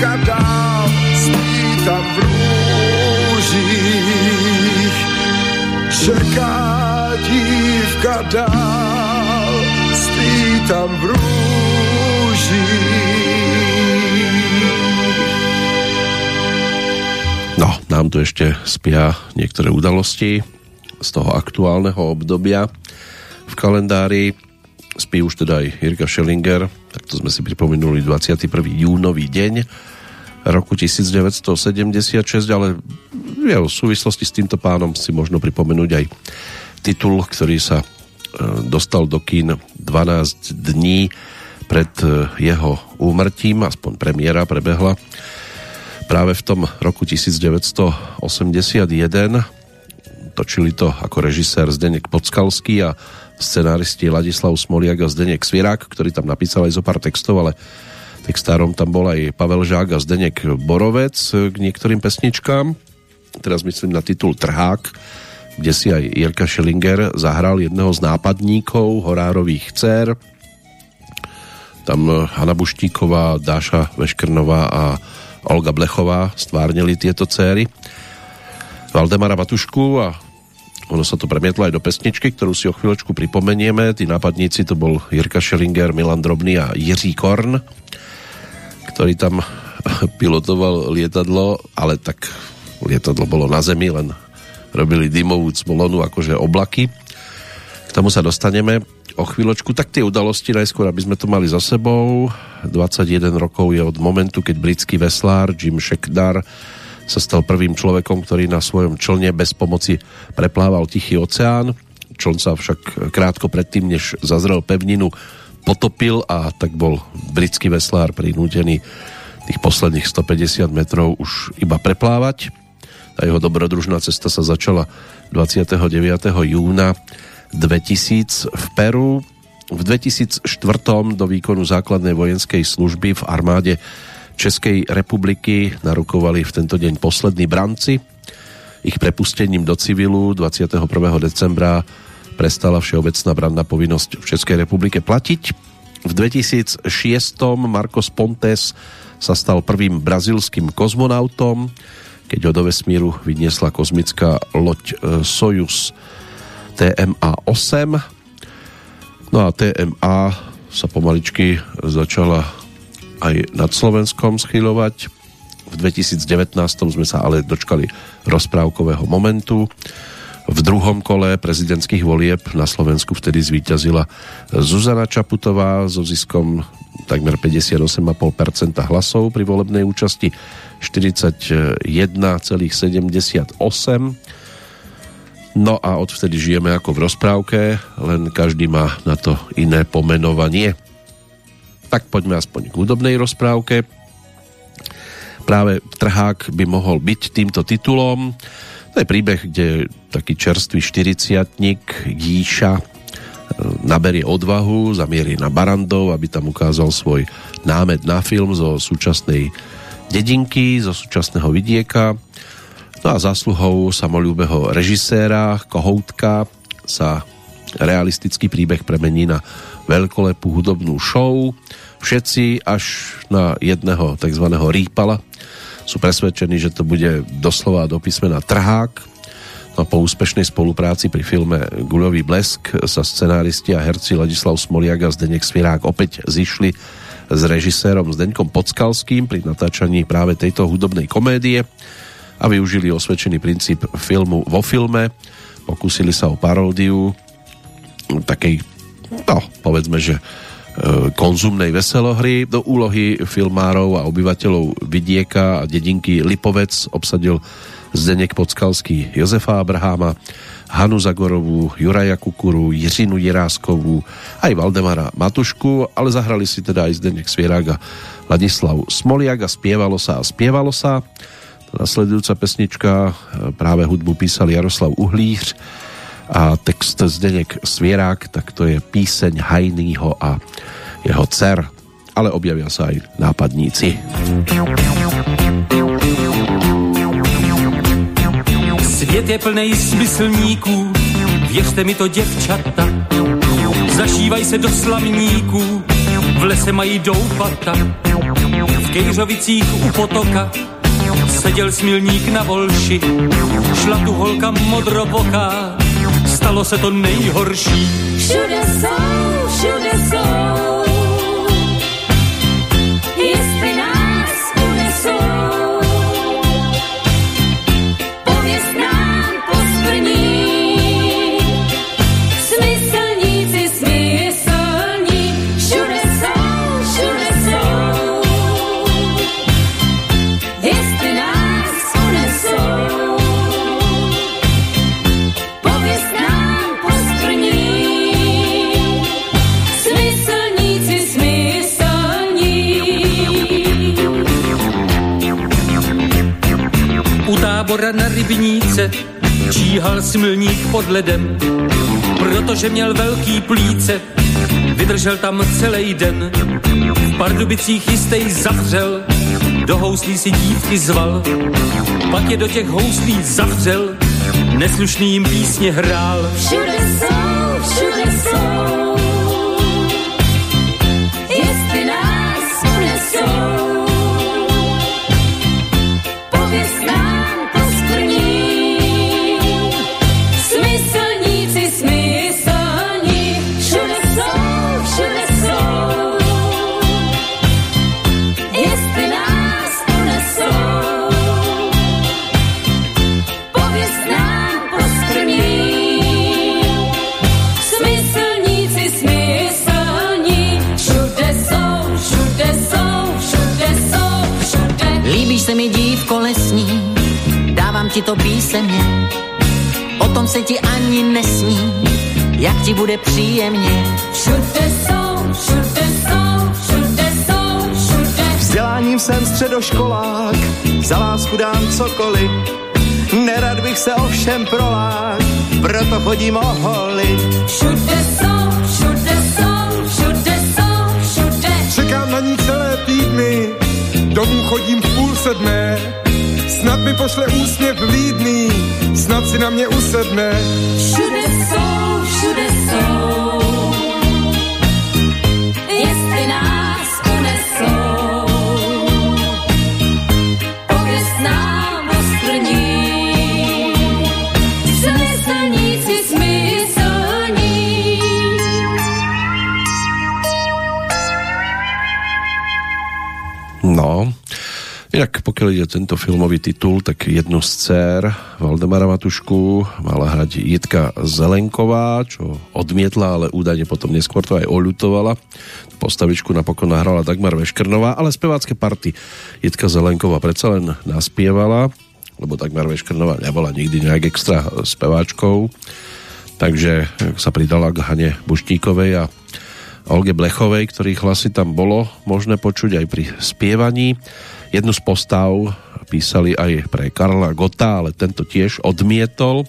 dívka dál, spí tam v růžích. Čeká dívka dál, spí tam v růžích. No, nám tu ešte spia niektoré udalosti z toho aktuálneho obdobia v kalendári. Spí už teda aj Jirka Schellinger, tak to sme si pripomenuli 21. júnový deň roku 1976, ale v súvislosti s týmto pánom si možno pripomenúť aj titul, ktorý sa e, dostal do kín 12 dní pred e, jeho úmrtím, aspoň premiéra prebehla práve v tom roku 1981 točili to ako režisér Zdenek Podskalský a scenáristi Ladislav Smoliak a Zdenek Svierák, ktorý tam napísal aj zo pár textov, ale textárom tam bol aj Pavel Žák a Zdenek Borovec k niektorým pesničkám. Teraz myslím na titul Trhák, kde si aj Jirka Schillinger zahral jedného z nápadníkov horárových dcer. Tam Hanna Buštíková, Dáša Veškrnová a Olga Blechová stvárnili tieto céry. Valdemara Batušku a ono sa to premietlo aj do pesničky, ktorú si o chvíľočku pripomenieme. Tí nápadníci to bol Jirka Schellinger, Milan Drobný a Jiří Korn, ktorý tam *laughs* pilotoval lietadlo, ale tak lietadlo bolo na zemi, len robili dymovú cmolonu, akože oblaky. K tomu sa dostaneme o chvíľočku. Tak tie udalosti najskôr, aby sme to mali za sebou. 21 rokov je od momentu, keď britský veslár Jim Shekdar sa stal prvým človekom, ktorý na svojom člne bez pomoci preplával Tichý oceán. Čln sa však krátko predtým, než zazrel pevninu, potopil a tak bol britský veslár prinútený tých posledných 150 metrov už iba preplávať. A jeho dobrodružná cesta sa začala 29. júna 2000 v Peru. V 2004 do výkonu základnej vojenskej služby v armáde Českej republiky narukovali v tento deň poslední branci. Ich prepustením do civilu 21. decembra prestala všeobecná branná povinnosť v Českej republike platiť. V 2006 Marcos Pontes sa stal prvým brazilským kozmonautom, keď ho do vesmíru vyniesla kozmická loď e, Soyuz TMA-8. No a TMA sa pomaličky začala aj nad Slovenskom schylovať. V 2019 sme sa ale dočkali rozprávkového momentu. V druhom kole prezidentských volieb na Slovensku vtedy zvíťazila Zuzana Čaputová so ziskom takmer 58,5% hlasov pri volebnej účasti 41,78 No a odvtedy žijeme ako v rozprávke, len každý má na to iné pomenovanie. Tak poďme aspoň k hudobnej rozprávke. Práve Trhák by mohol byť týmto titulom. To je príbeh, kde taký čerstvý štyriciatník Jíša e, naberie odvahu, zamierí na Barandov, aby tam ukázal svoj námed na film zo súčasnej dedinky, zo súčasného vidieka. No a zásluhou samolúbeho režiséra Kohoutka sa realistický príbeh premení na veľkolepú hudobnú show. Všetci až na jedného tzv. rýpala sú presvedčení, že to bude doslova do písmena trhák. No po úspešnej spolupráci pri filme Guľový blesk sa scenáristi a herci Ladislav Smoliak a Zdenek Svirák opäť zišli s režisérom Zdeňkom Podskalským pri natáčaní práve tejto hudobnej komédie a využili osvedčený princíp filmu vo filme. Pokúsili sa o paródiu takej, no, povedzme, že konzumnej veselohry. Do úlohy filmárov a obyvateľov Vidieka a dedinky Lipovec obsadil Zdeněk Podskalský Jozefa Abraháma, Hanu Zagorovú, Juraja Kukuru, Jiřinu Jiráskovú, aj Valdemara Matušku, ale zahrali si teda aj Zdeněk Svierák a Ladislav Smoliak a spievalo sa a spievalo sa. Nasledujúca pesnička, e, práve hudbu písal Jaroslav Uhlíř, a text Zdeněk Svierák, tak to je píseň Hajnýho a jeho dcer, ale objavia sa aj nápadníci. Svět je plnej smyslníků, věřte mi to děvčata. Zašívaj se do slavníků, v lese mají doupata. V Kejřovicích u potoka seděl smilník na volši, šla tu holka modroboká, stalo se to nejhorší. Všude jsou, všude jsou rybníce číhal smilník pod ledem, protože měl velký plíce, vydržel tam celý den. V Pardubicích jistej zavřel, do houslí si dívky zval, pak je do těch houslí zavřel, jim písně hrál. Všude jsou, všude jsou ti to písemně, o tom se ti ani nesní, jak ti bude příjemně. Všude jsou, všude jsou, všude jsou, všude. Vzděláním jsem středoškolák, za lásku dám cokoliv, nerad bych se ovšem prolák, proto chodím o holi. Všude jsou, všude jsou, všude jsou, všude. Čekám na ní celé týdny, domů chodím v půl sedmé, Snad mi pošle úsměv vlídný, snad si na mě usedne. Všude jsou, všude pokiaľ ide tento filmový titul, tak jednu z dcer Valdemara Matušku mala hrať Jitka Zelenková, čo odmietla, ale údajne potom neskôr to aj oľutovala. Postavičku napokon nahrala Dagmar Veškrnová, ale spevácké party Jitka Zelenková predsa len naspievala, lebo Dagmar Veškrnová nebola nikdy nejak extra speváčkou, takže sa pridala k Hane Buštíkovej a Olge Blechovej, ktorých hlasy tam bolo možné počuť aj pri spievaní. Jednu z postav písali aj pre Karla Gota, ale tento tiež odmietol.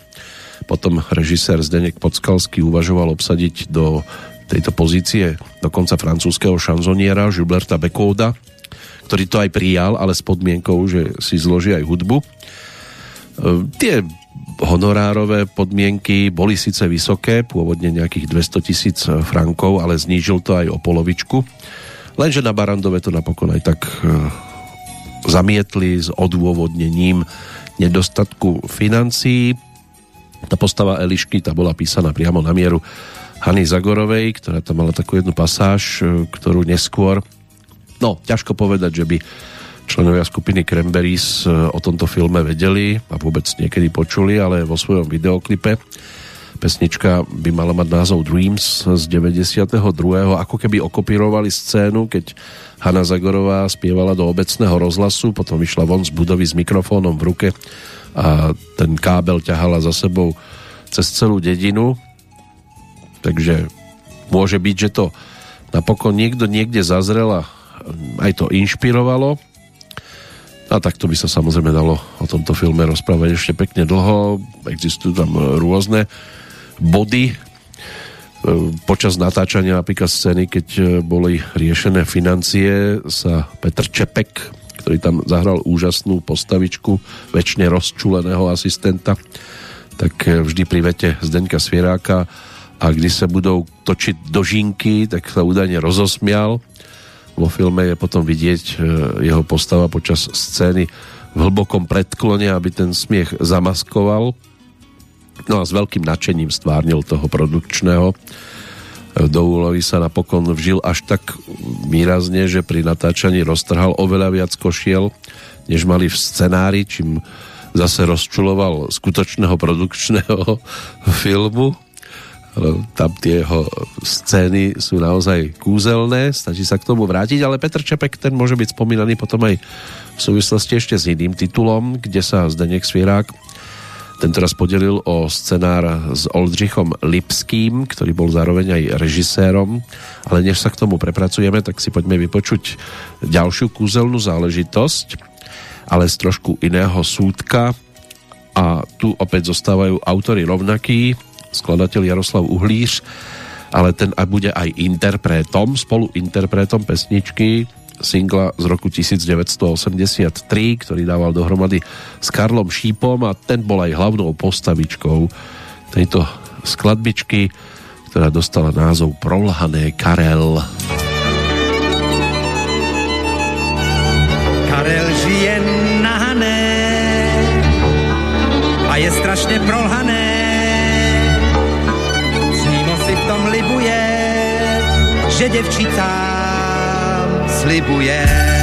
Potom režisér Zdeněk Podskalský uvažoval obsadiť do tejto pozície dokonca francúzského šanzoniera Žublerta Bekouda, ktorý to aj prijal, ale s podmienkou, že si zloží aj hudbu. E, tie honorárové podmienky boli síce vysoké, pôvodne nejakých 200 tisíc frankov, ale znížil to aj o polovičku. Lenže na Barandove to napokon aj tak e, zamietli s odôvodnením nedostatku financií. Tá postava Elišky, tá bola písaná priamo na mieru Hany Zagorovej, ktorá tam mala takú jednu pasáž, e, ktorú neskôr No, ťažko povedať, že by členovia skupiny Cranberries e, o tomto filme vedeli a vôbec niekedy počuli, ale vo svojom videoklipe pesnička by mala mať názov Dreams z 92. Ako keby okopírovali scénu, keď Hanna Zagorová spievala do obecného rozhlasu, potom vyšla von z budovy s mikrofónom v ruke a ten kábel ťahala za sebou cez celú dedinu. Takže môže byť, že to napokon niekto niekde zazrel a aj to inšpirovalo. A takto by sa samozrejme dalo o tomto filme rozprávať ešte pekne dlho. Existujú tam rôzne body e, počas natáčania napríklad scény, keď e, boli riešené financie, sa Petr Čepek, ktorý tam zahral úžasnú postavičku väčšine rozčuleného asistenta, tak e, vždy pri vete Zdeňka Svieráka a když sa budou točiť dožinky, tak sa údajne rozosmial. Vo filme je potom vidieť jeho postava počas scény v hlbokom predklone, aby ten smiech zamaskoval No a s veľkým nadšením stvárnil toho produkčného. Do úlohy sa napokon vžil až tak výrazne, že pri natáčaní roztrhal oveľa viac košiel, než mali v scenári, čím zase rozčuloval skutočného produkčného *laughs* filmu. Tam tie jeho scény sú naozaj kúzelné, stačí sa k tomu vrátiť, ale Petr Čepek ten môže byť spomínaný potom aj v súvislosti ešte s iným titulom, kde sa Zdenek Svierák tento raz podelil o scenár s Oldřichom Lipským, ktorý bol zároveň aj režisérom. Ale než sa k tomu prepracujeme, tak si poďme vypočuť ďalšiu kúzelnú záležitosť, ale z trošku iného súdka. A tu opäť zostávajú autory rovnakí, skladateľ Jaroslav Uhlíř, ale ten bude aj interpretom, spoluinterpretom pesničky singla z roku 1983, ktorý dával dohromady s Karlom Šípom a ten bol aj hlavnou postavičkou tejto skladbičky, ktorá dostala názov Prolhané Karel. Karel žije nahané a je strašně prolhané. Přímo si v tom libuje, že děvčicá slibuję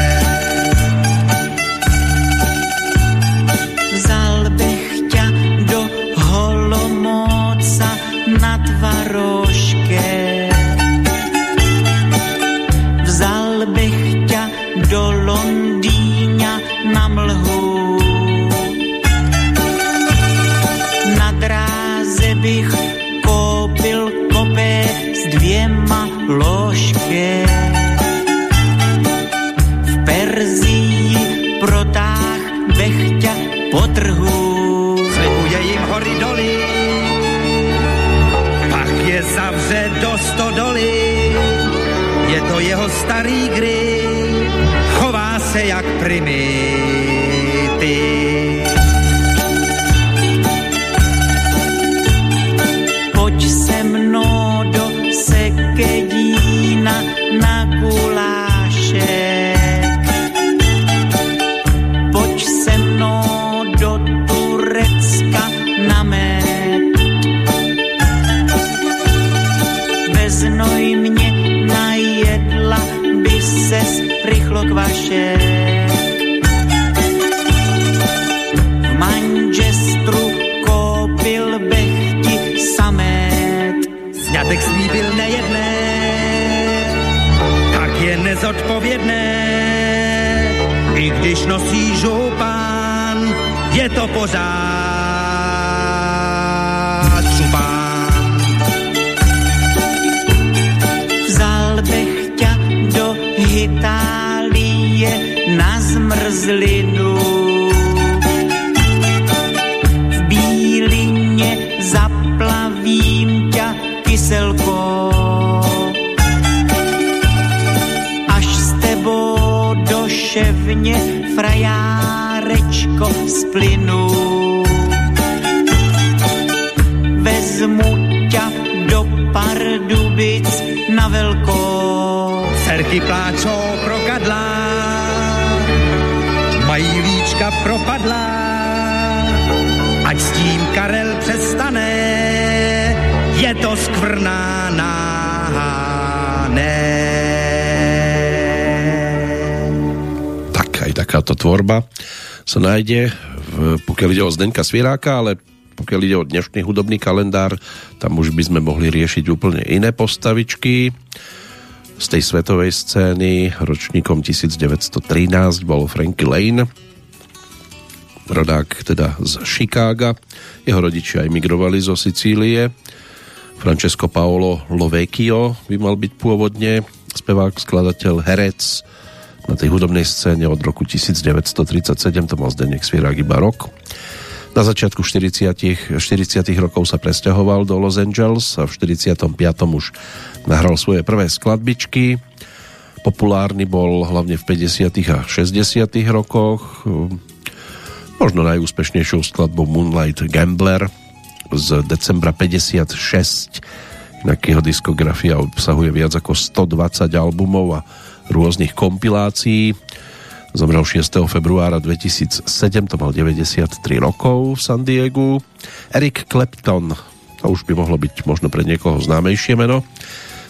To jeho starý gry, chová se jak primity. Je nezodpovědné. I když nosí župán, je to pořád splynu. Vezmu ťa do Pardubic na veľko. Cerky pláčou prokadlá mají líčka propadlá. Ať s tím Karel přestane, je to skvrná náhané. takáto tvorba sa nájde, v, pokiaľ ide o Zdenka Svieráka, ale pokiaľ ide o dnešný hudobný kalendár, tam už by sme mohli riešiť úplne iné postavičky. Z tej svetovej scény ročníkom 1913 bol Frankie Lane, rodák teda z Chicaga. Jeho rodičia emigrovali zo Sicílie. Francesco Paolo Lovecchio by mal byť pôvodne spevák, skladateľ, herec na tej hudobnej scéne od roku 1937, to mal Zdenek Svierák iba rok. Na začiatku 40, 40 rokov sa presťahoval do Los Angeles a v 45. už nahral svoje prvé skladbičky. Populárny bol hlavne v 50. a 60. rokoch. Možno najúspešnejšou skladbou Moonlight Gambler z decembra 56. Inak jeho diskografia obsahuje viac ako 120 albumov a rôznych kompilácií Zomrel 6. februára 2007, to mal 93 rokov v San Diegu. Eric Clapton, to už by mohlo byť možno pre niekoho známejšie meno.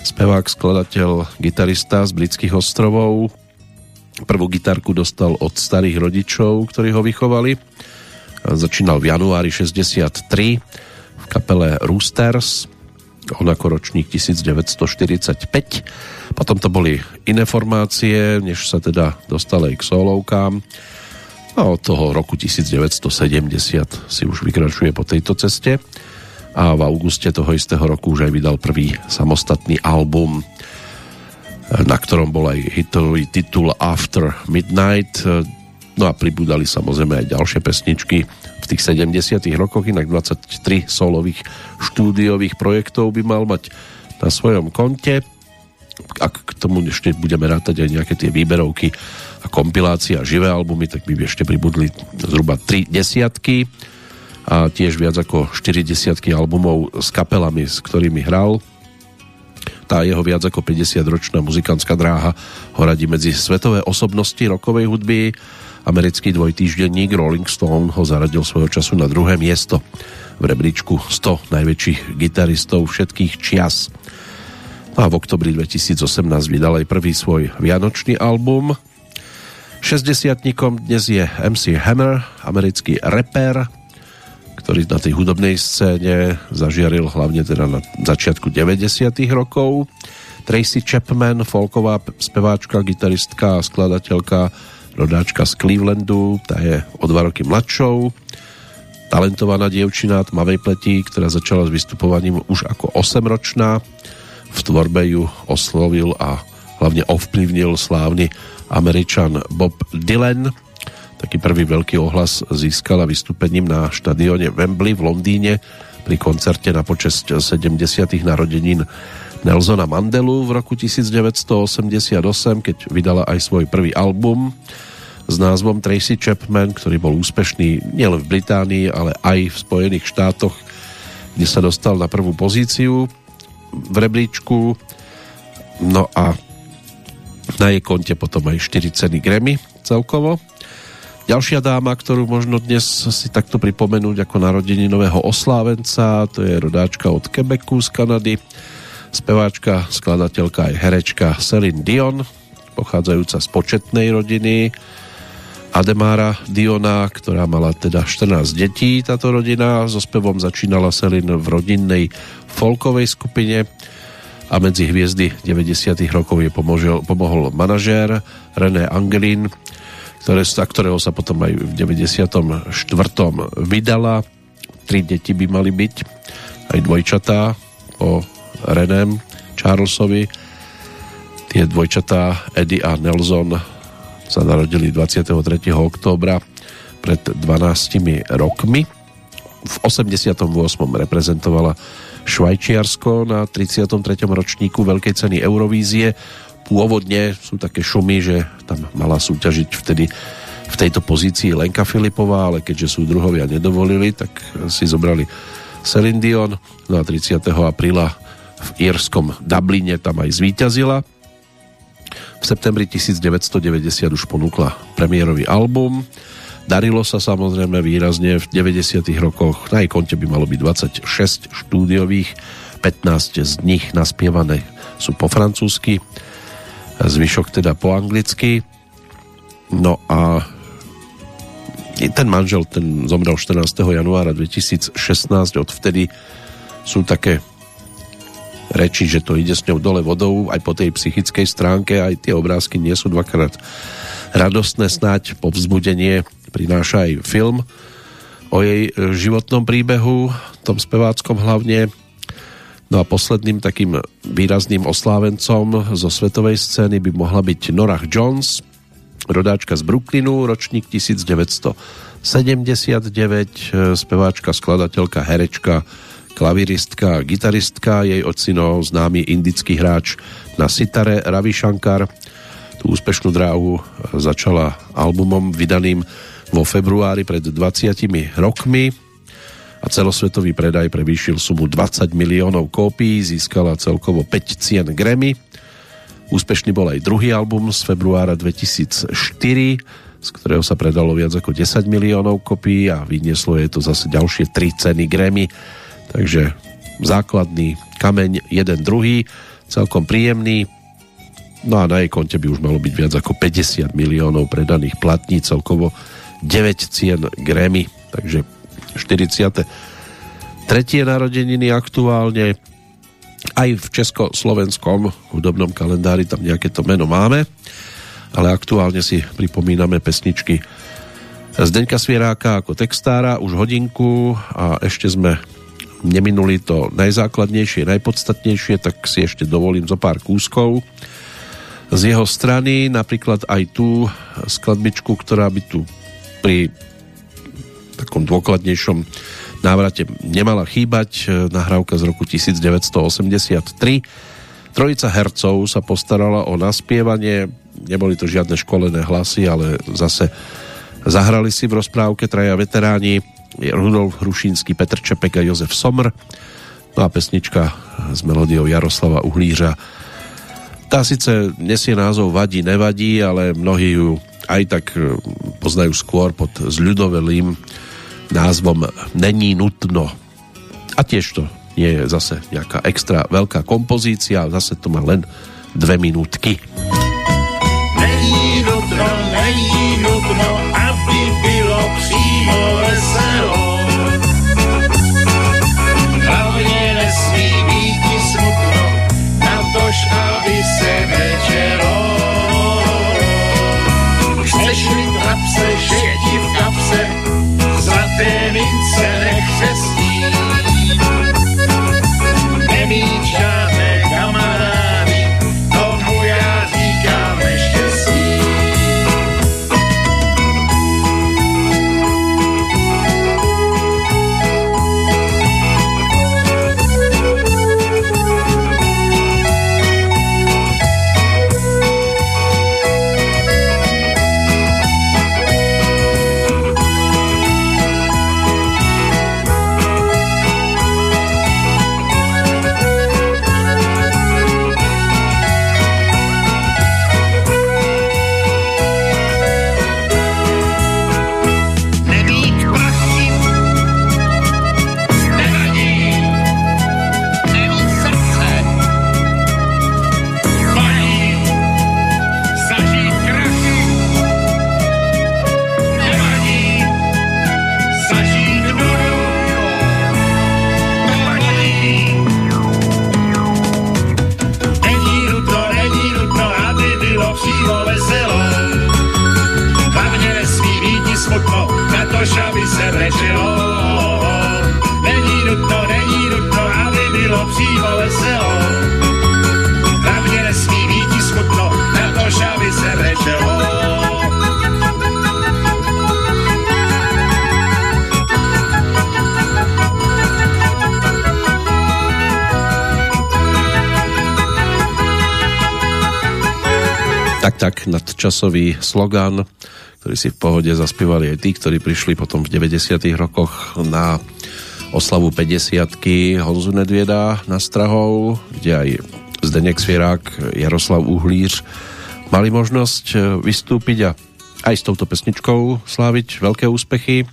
Spevák, skladateľ, gitarista z britských ostrovov. Prvú gitarku dostal od starých rodičov, ktorí ho vychovali. Začínal v januári 63 v kapele Roosters on ako ročník 1945. Potom to boli iné formácie, než sa teda dostali k solovkám. A od toho roku 1970 si už vykračuje po tejto ceste a v auguste toho istého roku už aj vydal prvý samostatný album, na ktorom bol aj hitový titul After Midnight. No a pribúdali samozrejme aj ďalšie pesničky, tých 70 rokoch, inak 23 solových štúdiových projektov by mal mať na svojom konte. Ak k tomu ešte budeme rátať aj nejaké tie výberovky a kompilácie a živé albumy, tak by ešte pribudli zhruba 3 desiatky a tiež viac ako 4 desiatky albumov s kapelami, s ktorými hral. Tá jeho viac ako 50-ročná muzikantská dráha ho radí medzi svetové osobnosti rokovej hudby Americký dvojtýždenník Rolling Stone ho zaradil svojho času na druhé miesto v rebríčku 100 najväčších gitaristov všetkých čias. No a v oktobri 2018 vydal aj prvý svoj vianočný album. 60 dnes je MC Hammer, americký reper, ktorý na tej hudobnej scéne zažiaril hlavne teda na začiatku 90 rokov. Tracy Chapman, folková speváčka, gitaristka a skladateľka rodáčka z Clevelandu, tá je o dva roky mladšou, talentovaná dievčina tmavej pleti, ktorá začala s vystupovaním už ako 8-ročná. V tvorbe ju oslovil a hlavne ovplyvnil slávny američan Bob Dylan. Taký prvý veľký ohlas získala vystúpením na štadióne Wembley v Londýne pri koncerte na počesť 70. narodenín Nelsona Mandelu v roku 1988, keď vydala aj svoj prvý album s názvom Tracy Chapman, ktorý bol úspešný nielen v Británii, ale aj v Spojených štátoch, kde sa dostal na prvú pozíciu v rebríčku. No a na jej konte potom aj 4 ceny Grammy celkovo. Ďalšia dáma, ktorú možno dnes si takto pripomenúť ako narodení nového oslávenca, to je rodáčka od Quebecu z Kanady, speváčka, skladateľka aj herečka Celine Dion, pochádzajúca z početnej rodiny, Ademára Diona, ktorá mala teda 14 detí. Táto rodina so spevom začínala Selin v rodinnej folkovej skupine a medzi hviezdy 90. rokov je pomožil, pomohol manažér René Angelin, ktoré, za ktorého sa potom aj v 94. vydala. Tri deti by mali byť, aj dvojčatá po Renem Charlesovi. Tie dvojčatá Eddie a Nelson sa narodili 23. októbra pred 12 rokmi. V 88. reprezentovala Švajčiarsko na 33. ročníku Veľkej ceny Eurovízie. Pôvodne sú také šumy, že tam mala súťažiť vtedy v tejto pozícii Lenka Filipová, ale keďže sú druhovia nedovolili, tak si zobrali Celine Dion. No a 30. apríla v írskom Dubline tam aj zvíťazila v septembri 1990 už ponúkla premiérový album. Darilo sa samozrejme výrazne v 90 rokoch. Na jej konte by malo byť 26 štúdiových, 15 z nich naspievané sú po francúzsky, zvyšok teda po anglicky. No a ten manžel ten zomrel 14. januára 2016, odvtedy sú také reči, že to ide s ňou dole vodou aj po tej psychickej stránke, aj tie obrázky nie sú dvakrát radostné snáď povzbudenie prináša aj film o jej e, životnom príbehu, tom speváckom hlavne. No a posledným takým výrazným oslávencom zo svetovej scény by mohla byť Norah Jones, rodáčka z Brooklynu, ročník 1979, e, speváčka, skladateľka, herečka, klaviristka, gitaristka, jej ocino známy indický hráč na sitare Ravi Shankar. Tú úspešnú dráhu začala albumom vydaným vo februári pred 20 rokmi a celosvetový predaj prevýšil sumu 20 miliónov kópií, získala celkovo 5 cien Grammy. Úspešný bol aj druhý album z februára 2004, z ktorého sa predalo viac ako 10 miliónov kopií a vynieslo je to zase ďalšie 3 ceny Grammy takže základný kameň jeden druhý, celkom príjemný. No a na jej konte by už malo byť viac ako 50 miliónov predaných platní, celkovo 9 cien Grammy, takže 40. tretie narodeniny aktuálne aj v československom hudobnom kalendári tam nejaké to meno máme, ale aktuálne si pripomíname pesničky Zdeňka Svieráka ako textára už hodinku a ešte sme neminuli to najzákladnejšie, najpodstatnejšie, tak si ešte dovolím zo pár kúskov. Z jeho strany, napríklad aj tú skladbičku, ktorá by tu pri takom dôkladnejšom návrate nemala chýbať, nahrávka z roku 1983. Trojica hercov sa postarala o naspievanie, neboli to žiadne školené hlasy, ale zase zahrali si v rozprávke traja veteráni Rudolf Hrušínsky, Petr Čepek a Jozef Somr. No a pesnička s melódiou Jaroslava Uhlířa. Tá síce nesie názov Vadí, nevadí, ale mnohí ju aj tak e, poznajú skôr pod zľudovelým názvom Není nutno. A tiež to nie je zase nejaká extra veľká kompozícia, zase to má len dve minútky. Není nutno, kapse, že ti v kapse zlaté mince nechřestí. Nemít Tak tak, nadčasový slogan, ktorý si v pohode zaspievali aj tí, ktorí prišli potom v 90 rokoch na oslavu 50 Honzu Nedvieda na Strahov, kde aj Zdenek Svierák, Jaroslav Uhlíř mali možnosť e, vystúpiť a aj s touto pesničkou sláviť veľké úspechy.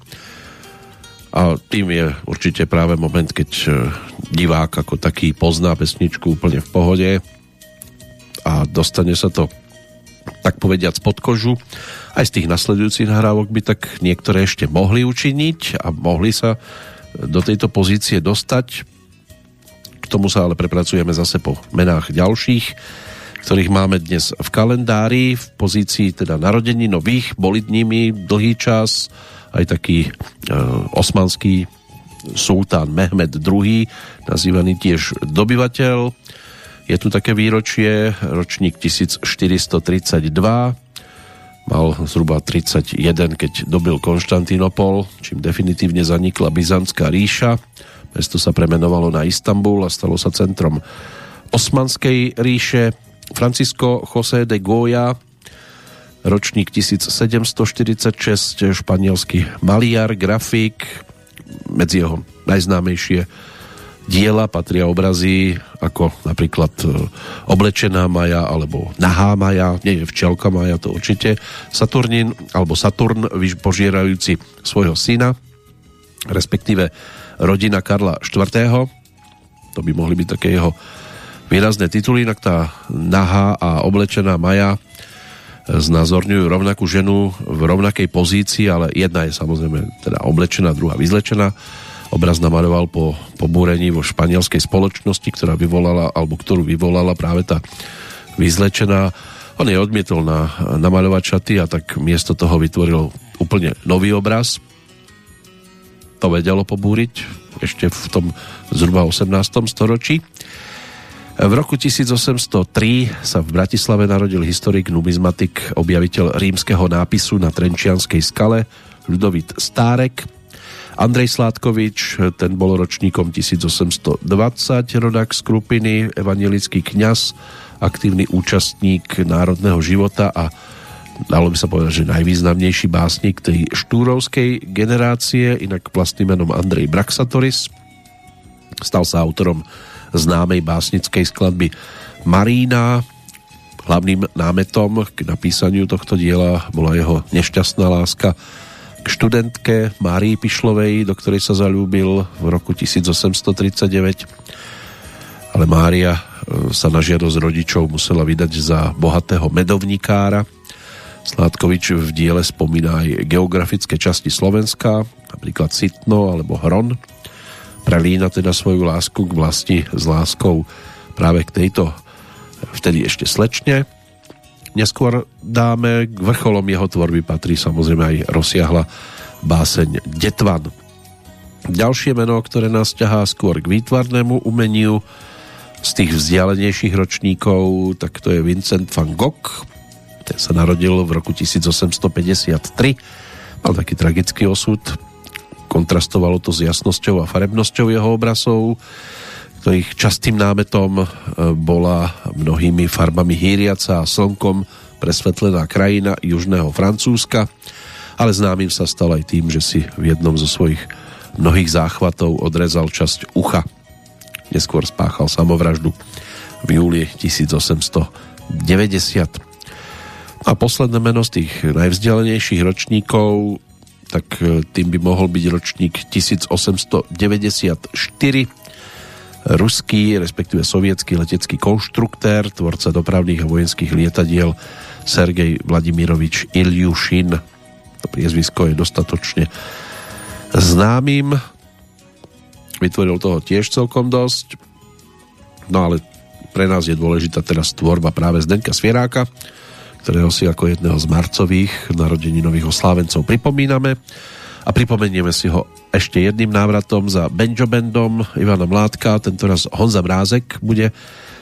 A tým je určite práve moment, keď e, divák ako taký pozná pesničku úplne v pohode a dostane sa to tak povediac pod kožu. Aj z tých nasledujúcich nahrávok by tak niektoré ešte mohli učiniť a mohli sa do tejto pozície dostať. K tomu sa ale prepracujeme zase po menách ďalších, ktorých máme dnes v kalendári v pozícii teda narodení nových, boli nimi dlhý čas aj taký e, osmanský sultán Mehmed II, nazývaný tiež dobyvateľ, je tu také výročie, ročník 1432, mal zhruba 31, keď dobil Konštantínopol, čím definitívne zanikla Byzantská ríša. Mesto sa premenovalo na Istanbul a stalo sa centrom Osmanskej ríše. Francisco José de Goya, ročník 1746, španielský maliar, grafik, medzi jeho najznámejšie diela patria obrazy ako napríklad e, Oblečená Maja alebo Nahá Maja, nie je včelka Maja, to určite Saturnín alebo Saturn požierajúci svojho syna respektíve rodina Karla IV. To by mohli byť také jeho výrazné tituly, inak tá Nahá a Oblečená Maja znázorňujú rovnakú ženu v rovnakej pozícii, ale jedna je samozrejme teda oblečená, druhá vyzlečená Obraz namaľoval po pobúrení vo španielskej spoločnosti, ktorá vyvolala, alebo ktorú vyvolala práve tá vyzlečená. On je odmietol na, namaľovať šaty a tak miesto toho vytvoril úplne nový obraz. To vedelo pobúriť ešte v tom zhruba 18. storočí. V roku 1803 sa v Bratislave narodil historik, numizmatik, objaviteľ rímskeho nápisu na Trenčianskej skale Ľudovit Stárek. Andrej Sládkovič, ten bol ročníkom 1820, rodák z Krupiny, evangelický kňaz, aktívny účastník národného života a dalo by sa povedať, že najvýznamnejší básnik tej štúrovskej generácie, inak vlastným menom Andrej Braxatoris. Stal sa autorom známej básnickej skladby Marína. Hlavným námetom k napísaniu tohto diela bola jeho nešťastná láska k študentke Márii Pišlovej, do ktorej sa zalúbil v roku 1839. Ale Mária e, sa na žiadosť rodičov musela vydať za bohatého medovníkára. Sládkovič v diele spomína aj geografické časti Slovenska, napríklad Sitno alebo Hron. Prelína teda svoju lásku k vlasti s láskou práve k tejto vtedy ešte slečne neskôr dáme. K vrcholom jeho tvorby patrí samozrejme aj rozsiahla báseň Detvan. Ďalšie meno, ktoré nás ťahá skôr k výtvarnému umeniu z tých vzdialenejších ročníkov, tak to je Vincent van Gogh. Ten sa narodil v roku 1853. Mal taký tragický osud. Kontrastovalo to s jasnosťou a farebnosťou jeho obrazov ktorých častým námetom e, bola mnohými farbami hýriaca a slnkom presvetlená krajina južného Francúzska, ale známym sa stal aj tým, že si v jednom zo svojich mnohých záchvatov odrezal časť ucha. Neskôr spáchal samovraždu v júli 1890. A posledné meno z tých najvzdialenejších ročníkov, tak e, tým by mohol byť ročník 1894, ruský, respektíve sovietský letecký konštruktér, tvorca dopravných a vojenských lietadiel Sergej Vladimirovič Iljušin. To priezvisko je dostatočne známym. Vytvoril toho tiež celkom dosť. No ale pre nás je dôležitá teraz tvorba práve Zdenka Svieráka, ktorého si ako jedného z marcových narodeninových oslávencov pripomíname a pripomenieme si ho ešte jedným návratom za Benjo Bandom Ivana Mládka, tentoraz Honza Brázek bude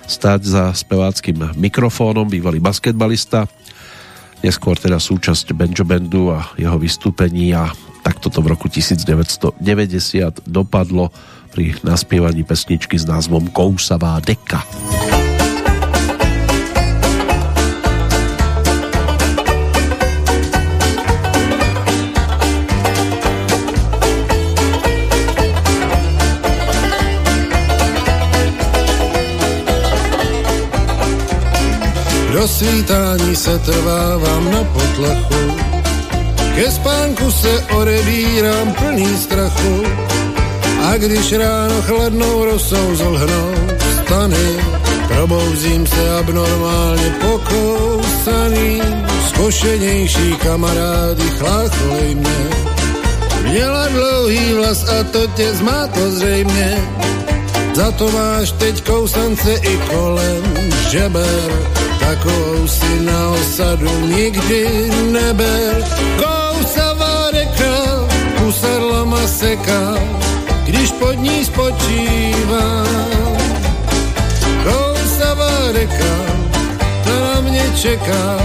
stáť za speváckým mikrofónom, bývalý basketbalista, neskôr teda súčasť Benjo Bandu a jeho vystúpení a takto to v roku 1990 dopadlo pri naspievaní pesničky s názvom Kousavá deka. Do se trvávám na potlachu, ke spánku se odebírám plný strachu. A když ráno chladnou rosou zlhnou stany, probouzím se abnormálně pokous nevycucaným, zkošenější kamarádi chlácholej mě. Měla dlouhý vlas a to tě zmátlo zřejmě, za to máš teď kousance i kolem žeber, takovou si na osadu nikdy neber. Kousavá reka, usadla maseka, když pod ní spočívá. Kousavá reka, ta na mě čeká,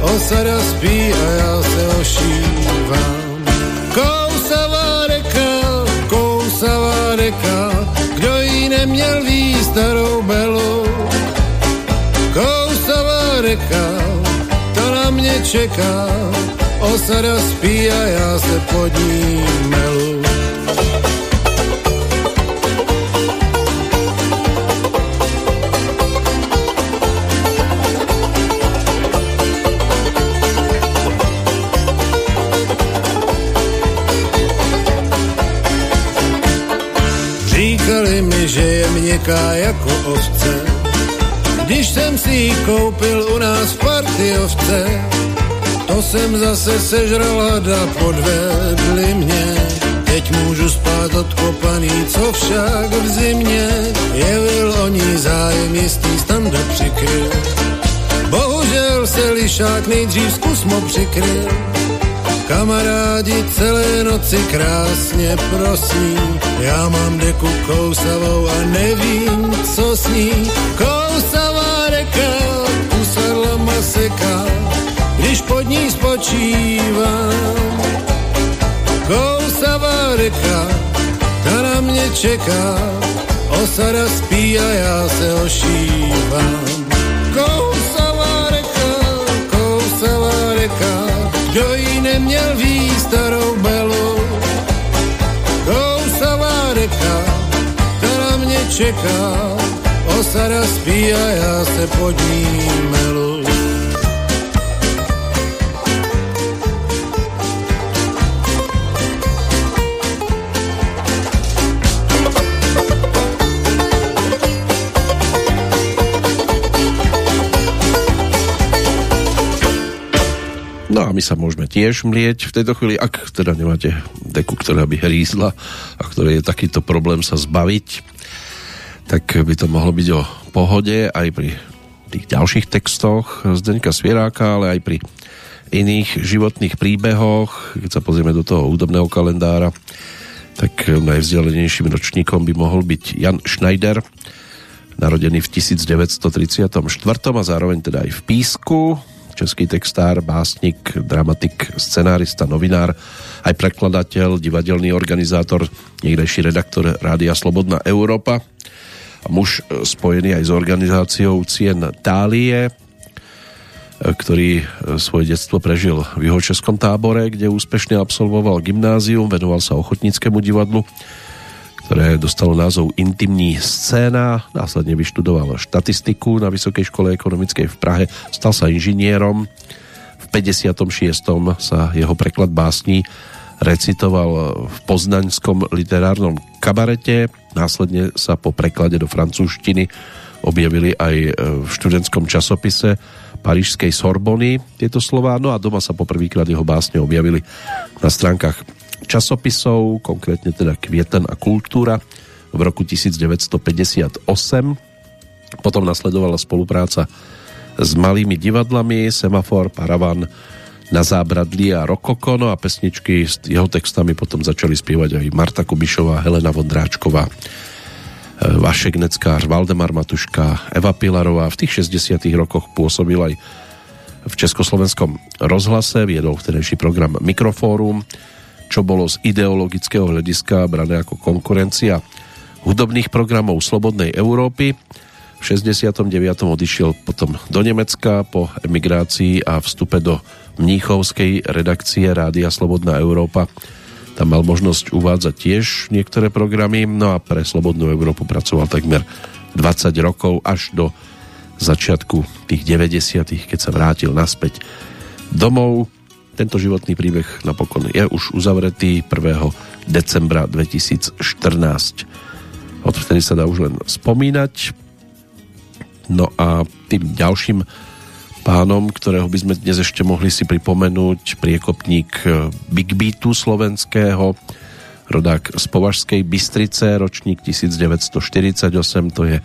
osada spí a já se ošívám. Kousavá reka, kousavá reka, kdo jí neměl ví starou belu. Kousavá reka, ta na mě čeká, osada spí a já se pod ní melu. Říkali mi, že je měkká jako ovce, když jsem si ji koupil u nás v partiovce, to jsem zase sežral hada, podvedli mě. Teď můžu spát odkopaný, co však v zimě jevil o ní zájem jistý standa přikryl. Bohužel se lišák nejdřív zkusmo přikryl, Kamarádi celé noci krásně prosí, já mám deku kousavou a nevím, co s ní. Reka, maseka, když pod ní spočívám. Kousavá reka, ta na mě čeká, osada spí a já se ošívám. Kousavá reka, kousavá reka, kdo jí neměl ví starou belu. Kousavá reka, ta na mě čeká, osada spí a já se pod ní melu. No a my sa môžeme tiež mlieť v tejto chvíli, ak teda nemáte deku, ktorá by hrízla a ktoré je takýto problém sa zbaviť, tak by to mohlo byť o pohode aj pri tých ďalších textoch Zdeňka Svieráka, ale aj pri iných životných príbehoch. Keď sa pozrieme do toho údobného kalendára, tak najvzdialenejším ročníkom by mohol byť Jan Schneider, narodený v 1934 a zároveň teda aj v Písku, český textár, básnik, dramatik, scenárista, novinár, aj prekladateľ, divadelný organizátor, niekdejší redaktor Rádia Slobodná Európa muž spojený aj s organizáciou Cien Tálie, ktorý svoje detstvo prežil v jeho českom tábore, kde úspešne absolvoval gymnázium, venoval sa ochotníckému divadlu, ktoré dostalo názov Intimní scéna, následne vyštudoval štatistiku na Vysokej škole ekonomickej v Prahe, stal sa inžinierom. V 56. sa jeho preklad básní recitoval v poznaňskom literárnom kabarete, následne sa po preklade do francúzštiny objavili aj v študentskom časopise Parížskej Sorbony tieto slová, no a doma sa poprvýkrát jeho básne objavili na stránkach časopisov, konkrétne teda Kvieten a kultúra v roku 1958. Potom nasledovala spolupráca s malými divadlami Semafor, Paravan, na zábradlí a Rokoko, no a pesničky s jeho textami potom začali spievať aj Marta Kubišová, Helena Vondráčková, Vašek Neckář, Valdemar Matuška, Eva Pilarová. V tých 60 rokoch pôsobil aj v Československom rozhlase, viedol vtedejší program Mikrofórum, čo bolo z ideologického hľadiska brané ako konkurencia hudobných programov Slobodnej Európy. V 69. odišiel potom do Nemecka po emigrácii a vstupe do Mníchovskej redakcie Rádia Slobodná Európa. Tam mal možnosť uvádzať tiež niektoré programy, no a pre Slobodnú Európu pracoval takmer 20 rokov až do začiatku tých 90 keď sa vrátil naspäť domov tento životný príbeh napokon je už uzavretý 1. decembra 2014. Odvtedy sa dá už len spomínať. No a tým ďalším pánom, ktorého by sme dnes ešte mohli si pripomenúť, priekopník Big Beatu slovenského, rodák z Považskej Bystrice, ročník 1948, to je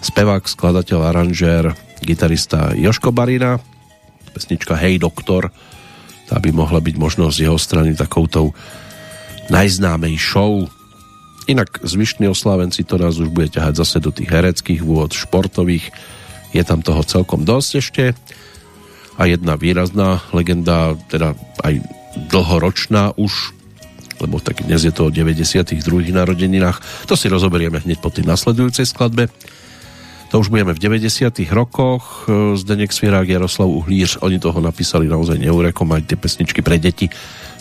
spevák, skladateľ, aranžér, gitarista Joško Barina, pesnička Hej doktor, tá by mohla byť možno z jeho strany takoutou najznámejšou. Inak zvyšní oslávenci to nás už bude ťahať zase do tých hereckých vôd, športových, je tam toho celkom dosť ešte a jedna výrazná legenda, teda aj dlhoročná už, lebo tak dnes je to o 92. narodeninách, to si rozoberieme hneď po tej nasledujúcej skladbe. To už budeme v 90. rokoch. Zdenek Svierák, Jaroslav Uhlíř, oni toho napísali naozaj neurekom, aj tie pesničky pre deti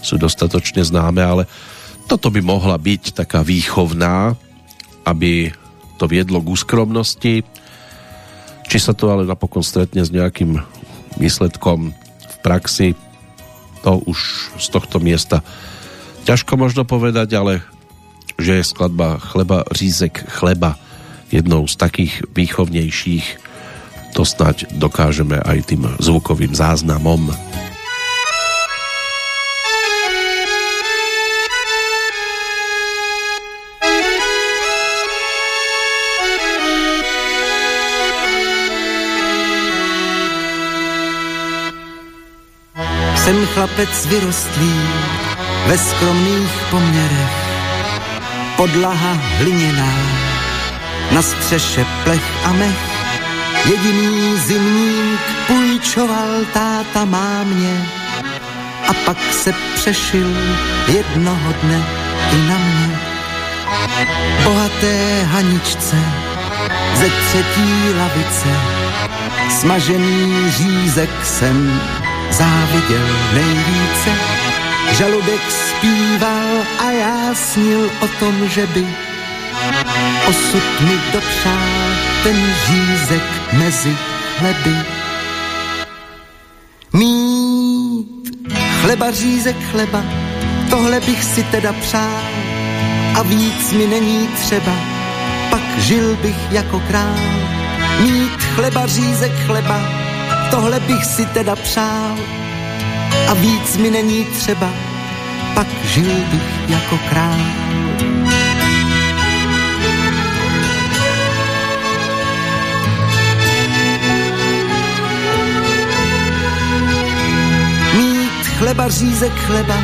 sú dostatočne známe, ale toto by mohla byť taká výchovná, aby to viedlo k úskromnosti. Či sa to ale napokon stretne s nejakým výsledkom v praxi, to už z tohto miesta ťažko možno povedať, ale že je skladba Chleba, řízek chleba jednou z takých výchovnejších, to snať dokážeme aj tým zvukovým záznamom. Jsem chlapec vyrostlý ve skromných poměrech, podlaha hliněná, na střeše plech a mech. Jediný zimník půjčoval táta mámě a pak se přešil jednoho dne i na mě. Bohaté haničce ze třetí lavice smažený řízek jsem záviděl nejvíce. Žaludek zpíval a já snil o tom, že by Osud mi dopřál ten řízek mezi chleby. Mít chleba řízek chleba, tohle bych si teda přál a víc mi není třeba, pak žil bych jako král. Mít chleba řízek chleba, tohle bych si teda přál a víc mi není třeba, pak žil bych jako král. Chleba, řízek chleba,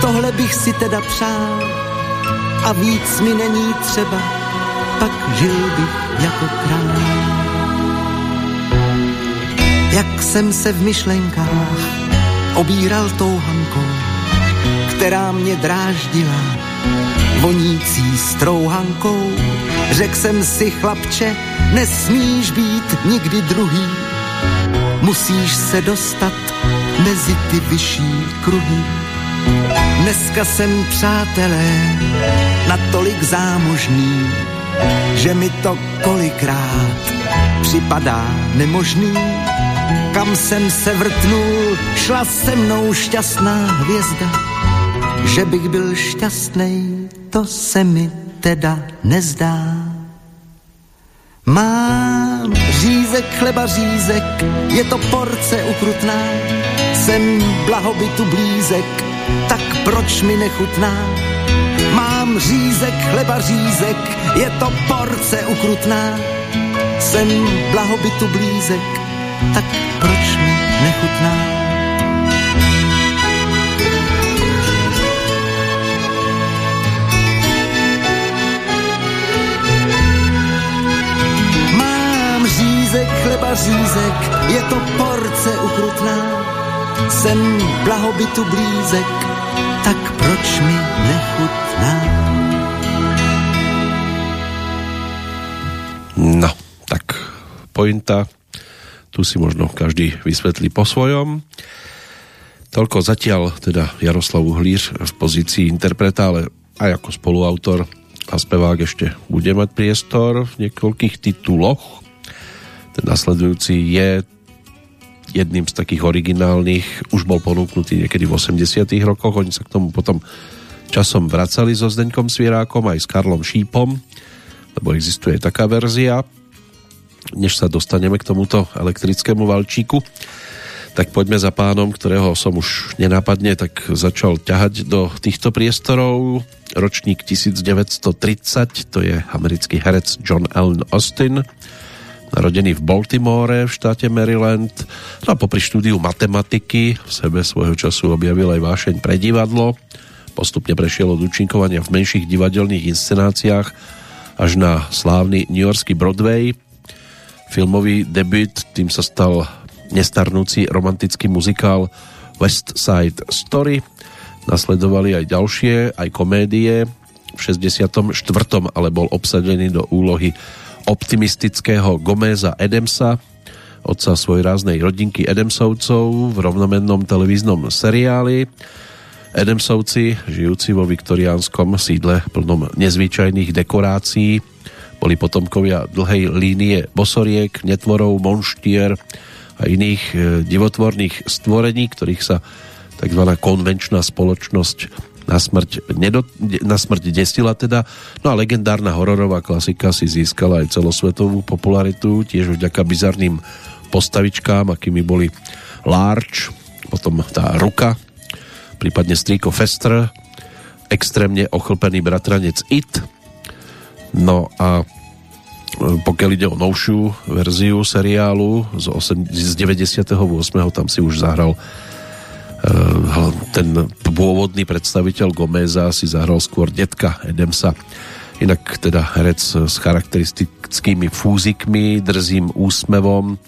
tohle bych si teda přál a víc mi není třeba, pak žil bych jako král. Jak jsem se v myšlenkách obíral touhankou, která mě dráždila vonící strouhankou, řekl jsem si chlapče, nesmíš být nikdy druhý, musíš se dostat mezi ty vyšší kruhy. Dneska jsem, přátelé, natolik zámožný, že mi to kolikrát připadá nemožný. Kam jsem se vrtnul, šla se mnou šťastná hvězda. Že bych byl šťastný, to se mi teda nezdá. Mám řízek, chleba řízek, je to porce ukrutná, jsem blahobytu blízek, tak proč mi nechutná? Mám řízek, chleba řízek, je to porce ukrutná. Jsem blahobytu blízek, tak proč mi nechutná? Mám řízek, chleba řízek, je to porce ukrutná jsem blahobytu blízek, tak proč mi nechutná? No, tak pointa, tu si možno každý vysvetlí po svojom. Toľko zatiaľ teda Jaroslav Uhlíř v pozícii interpreta, ale aj ako spoluautor a spevák ešte bude mať priestor v niekoľkých tituloch. Ten nasledujúci je jedným z takých originálnych, už bol ponúknutý niekedy v 80 rokoch, oni sa k tomu potom časom vracali so Zdeňkom Svierákom aj s Karlom Šípom, lebo existuje taká verzia. než sa dostaneme k tomuto elektrickému valčíku, tak poďme za pánom, ktorého som už nenápadne tak začal ťahať do týchto priestorov. Ročník 1930, to je americký herec John Allen Austin, narodený v Baltimore v štáte Maryland. No a popri štúdiu matematiky v sebe svojho času objavil aj vášeň pre divadlo. Postupne prešiel od účinkovania v menších divadelných inscenáciách až na slávny New Yorkský Broadway. Filmový debut tým sa stal nestarnúci romantický muzikál West Side Story. Nasledovali aj ďalšie, aj komédie. V 64. ale bol obsadený do úlohy optimistického Gomeza Edemsa, otca svojráznej rodinky Edemsovcov v rovnomennom televíznom seriáli. Edemsovci, žijúci vo viktoriánskom sídle plnom nezvyčajných dekorácií, boli potomkovia dlhej línie bosoriek, netvorov, monštier a iných e, divotvorných stvorení, ktorých sa tzv. konvenčná spoločnosť na smrť, nedo, na smrť desila teda. No a legendárna hororová klasika si získala aj celosvetovú popularitu, tiež vďaka bizarným postavičkám, akými boli Large, potom tá ruka, prípadne Striko Fester, extrémne ochlpený bratranec It. No a e, pokiaľ ide o novšiu verziu seriálu z, 8, z 98. tam si už zahral ten pôvodný predstaviteľ Gomeza si zahral skôr detka Edemsa. Inak teda herec s charakteristickými fúzikmi, drzým úsmevom,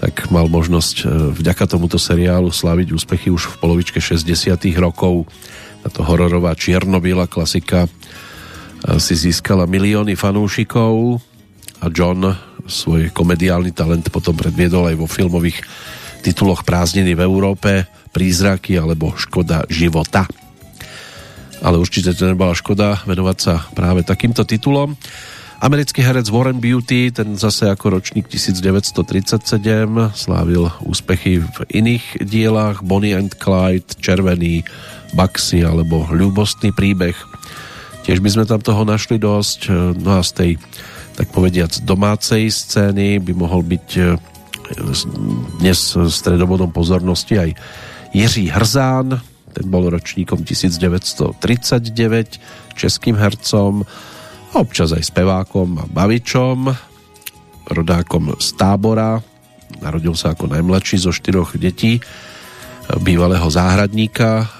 tak mal možnosť e, vďaka tomuto seriálu slaviť úspechy už v polovičke 60 rokov. Táto hororová čiernobiela klasika e, si získala milióny fanúšikov a John svoj komediálny talent potom predviedol aj vo filmových tituloch Prázdniny v Európe, Prízraky alebo Škoda života. Ale určite to nebola škoda venovať sa práve takýmto titulom. Americký herec Warren Beatty, ten zase ako ročník 1937 slávil úspechy v iných dielách Bonnie and Clyde, Červený, Baxi alebo Ľubostný príbeh. Tiež by sme tam toho našli dosť, no a z tej tak povediac domácej scény by mohol byť eh, dnes stredobodom pozornosti aj Jiří Hrzán, ten bol ročníkom 1939, českým hercom, občas aj spevákom a bavičom, rodákom z tábora. Narodil sa ako najmladší zo štyroch detí bývalého záhradníka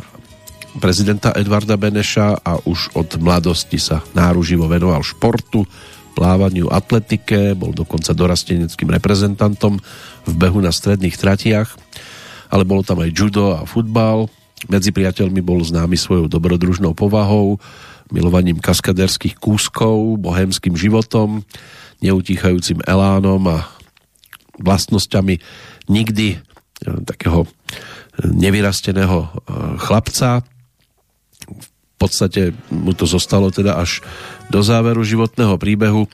prezidenta Edvarda Beneša a už od mladosti sa náruživo venoval športu, plávaniu, atletike, bol dokonca dorasteneckým reprezentantom v behu na stredných tratiach, ale bolo tam aj judo a futbal. Medzi priateľmi bol známy svojou dobrodružnou povahou, milovaním kaskaderských kúskov, bohemským životom, neutíchajúcim elánom a vlastnosťami nikdy e, takého nevyrasteného e, chlapca. Podstate mu to zostalo teda až do záveru životného príbehu,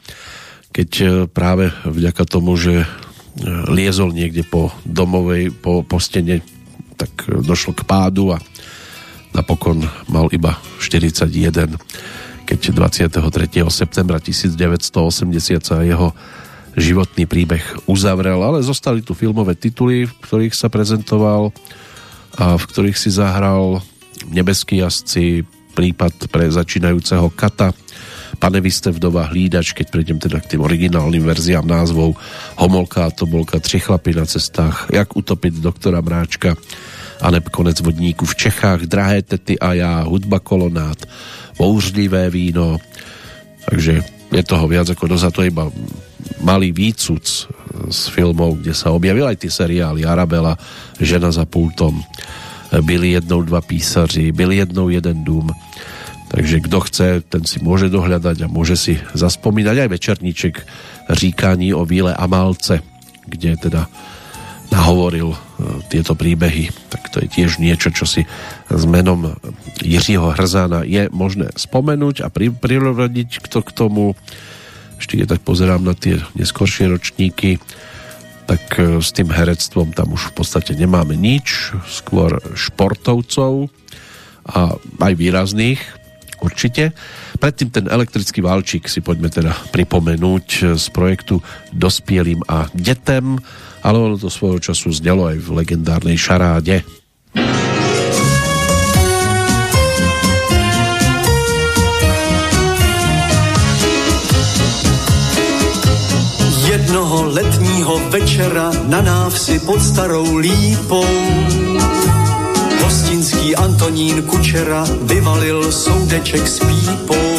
keď e, práve vďaka tomu, že liezol niekde po domovej, po, po stene, tak došlo k pádu a napokon mal iba 41 keď 23. septembra 1980 sa jeho životný príbeh uzavrel, ale zostali tu filmové tituly, v ktorých sa prezentoval a v ktorých si zahral Nebeský jazdci, prípad pre začínajúceho Kata, Pane vy ste vdova hlídač, keď prejdem teda k tým originálnym verziám názvov Homolka a Tobolka, Tři chlapy na cestách, Jak utopiť doktora Mráčka, a neb konec vodníku v Čechách, Drahé tety a já, hudba kolonát, bouřlivé víno. Takže je toho viac ako dosť to iba malý výcuc z filmov, kde sa objavili aj tie seriály Arabela, Žena za pultom, byli jednou dva písaři, byli jednou jeden dům. Takže kto chce, ten si môže dohľadať a môže si zaspomínať. Aj večerníček říkání o Víle Amálce, kde teda nahovoril e, tieto príbehy, tak to je tiež niečo, čo si s menom Jiřího Hrzána je možné spomenúť a pri, kto k tomu. Ešte keď tak pozerám na tie neskoršie ročníky, tak e, s tým herectvom tam už v podstate nemáme nič, skôr športovcov a aj výrazných, určite. Predtým ten elektrický válčik si poďme teda pripomenúť z projektu Dospielým a detem, ale ono to svojho času znelo aj v legendárnej šaráde. Jednoho letního večera na návsi pod starou lípou Hostinský Antonín Kučera vyvalil soudeček s pípou.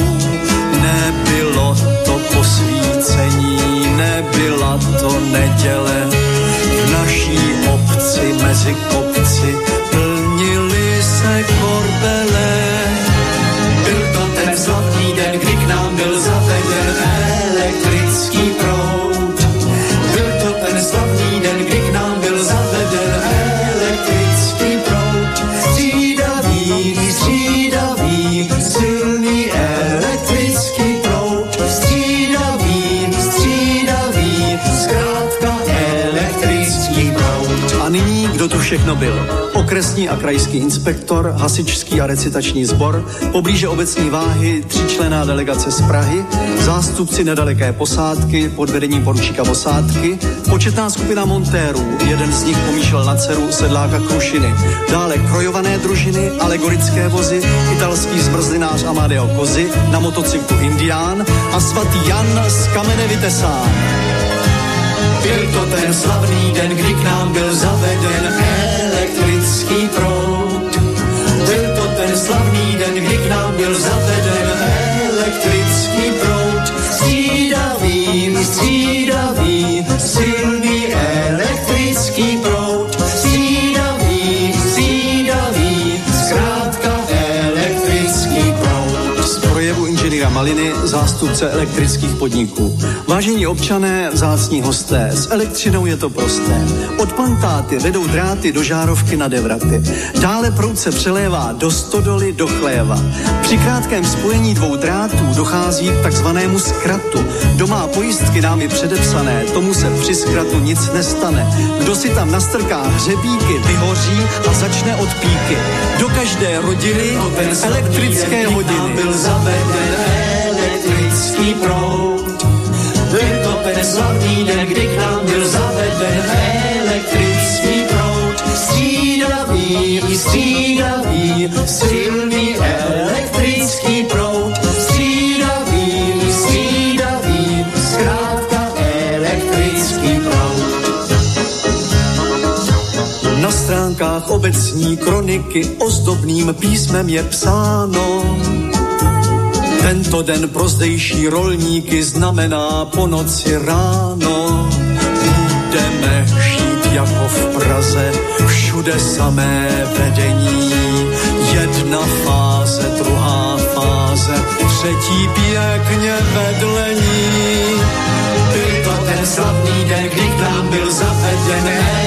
Nebylo to posvícení, nebyla to neděle. V naší obci mezi kopci plnili všechno byl? Okresní a krajský inspektor, hasičský a recitační sbor, poblíže obecní váhy tříčlená delegace z Prahy, zástupci nedaleké posádky pod vedením poručíka posádky, početná skupina montérů, jeden z nich pomýšlel na dceru sedláka Krušiny, dále krojované družiny, alegorické vozy, italský zmrzlinář Amadeo Kozy, na motocyklu Indián a svatý Jan z kamene vytesán. Byl to ten slavný den, kdy k nám byl zaveden elektrický proud. Byl to ten slavný den, kdy k nám byl zaveden Maliny, zástupce elektrických podniků. Vážení občané, vzácní hosté, s elektřinou je to prosté. Od plantáty vedou dráty do žárovky na devraty. Dále proud se přelévá do stodoly, do chléva. Při krátkém spojení dvou drátů dochází k takzvanému zkratu. Kdo má pojistky námi předepsané, tomu se při zkratu nic nestane. Kdo si tam nastrká hřebíky, vyhoří a začne od píky. Do každé rodiny elektrické hodiny. Byl zaveden elektrický proud. Byl to ten slavný den, kdy k nám byl zaveden elektrický proud. Střídavý, střídavý, silný elektrický proud. Střídavý, střídavý, zkrátka elektrický proud. Na stránkách obecní kroniky ozdobným písmem je psáno, tento den pro zdejší rolníky znamená po noci ráno. Budeme žít jako v Praze, všude samé vedení. Jedna fáze, druhá fáze, třetí pěkně vedlení. Byl to ten slavný den, kdy k nám byl zaveden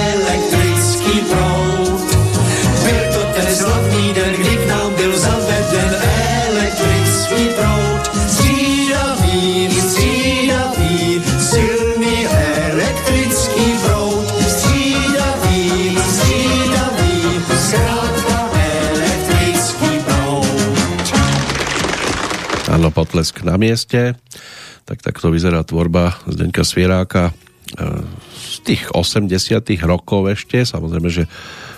Áno, potlesk na mieste. Tak takto vyzerá tvorba Zdeňka Svieráka e, z tých 80 rokov ešte. Samozrejme, že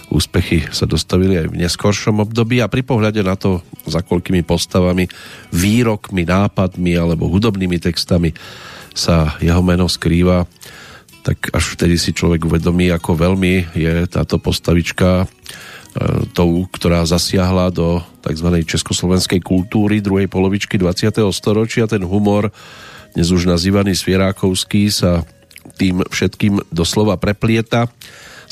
úspechy sa dostavili aj v neskoršom období a pri pohľade na to, za koľkými postavami, výrokmi, nápadmi alebo hudobnými textami sa jeho meno skrýva, tak až vtedy si človek uvedomí, ako veľmi je táto postavička tou, ktorá zasiahla do tzv. československej kultúry druhej polovičky 20. storočia. Ten humor, dnes už nazývaný Svierákovský, sa tým všetkým doslova preplieta.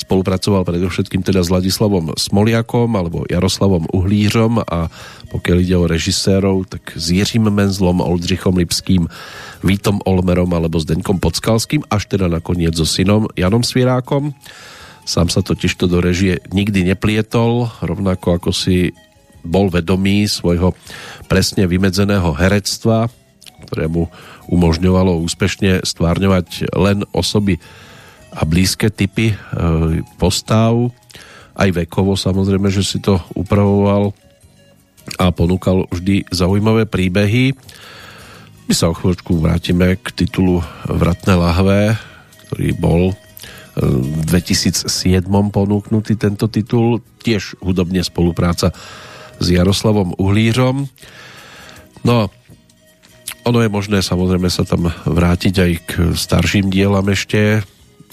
Spolupracoval predovšetkým teda s Ladislavom Smoliakom alebo Jaroslavom Uhlířom a pokiaľ ide o režisérov, tak s Jiřím Menzlom, Oldřichom Lipským, Vítom Olmerom alebo Zdeňkom Podskalským, až teda nakoniec so synom Janom Svierákom. Sám sa totiž to do režie nikdy neplietol, rovnako ako si bol vedomý svojho presne vymedzeného herectva, ktoré mu umožňovalo úspešne stvárňovať len osoby a blízke typy e, postav, aj vekovo samozrejme, že si to upravoval a ponúkal vždy zaujímavé príbehy. My sa o chvíľočku vrátime k titulu Vratné lahve, ktorý bol v 2007 ponúknutý tento titul, tiež hudobne spolupráca s Jaroslavom Uhlířom. No, ono je možné samozrejme sa tam vrátiť aj k starším dielam ešte,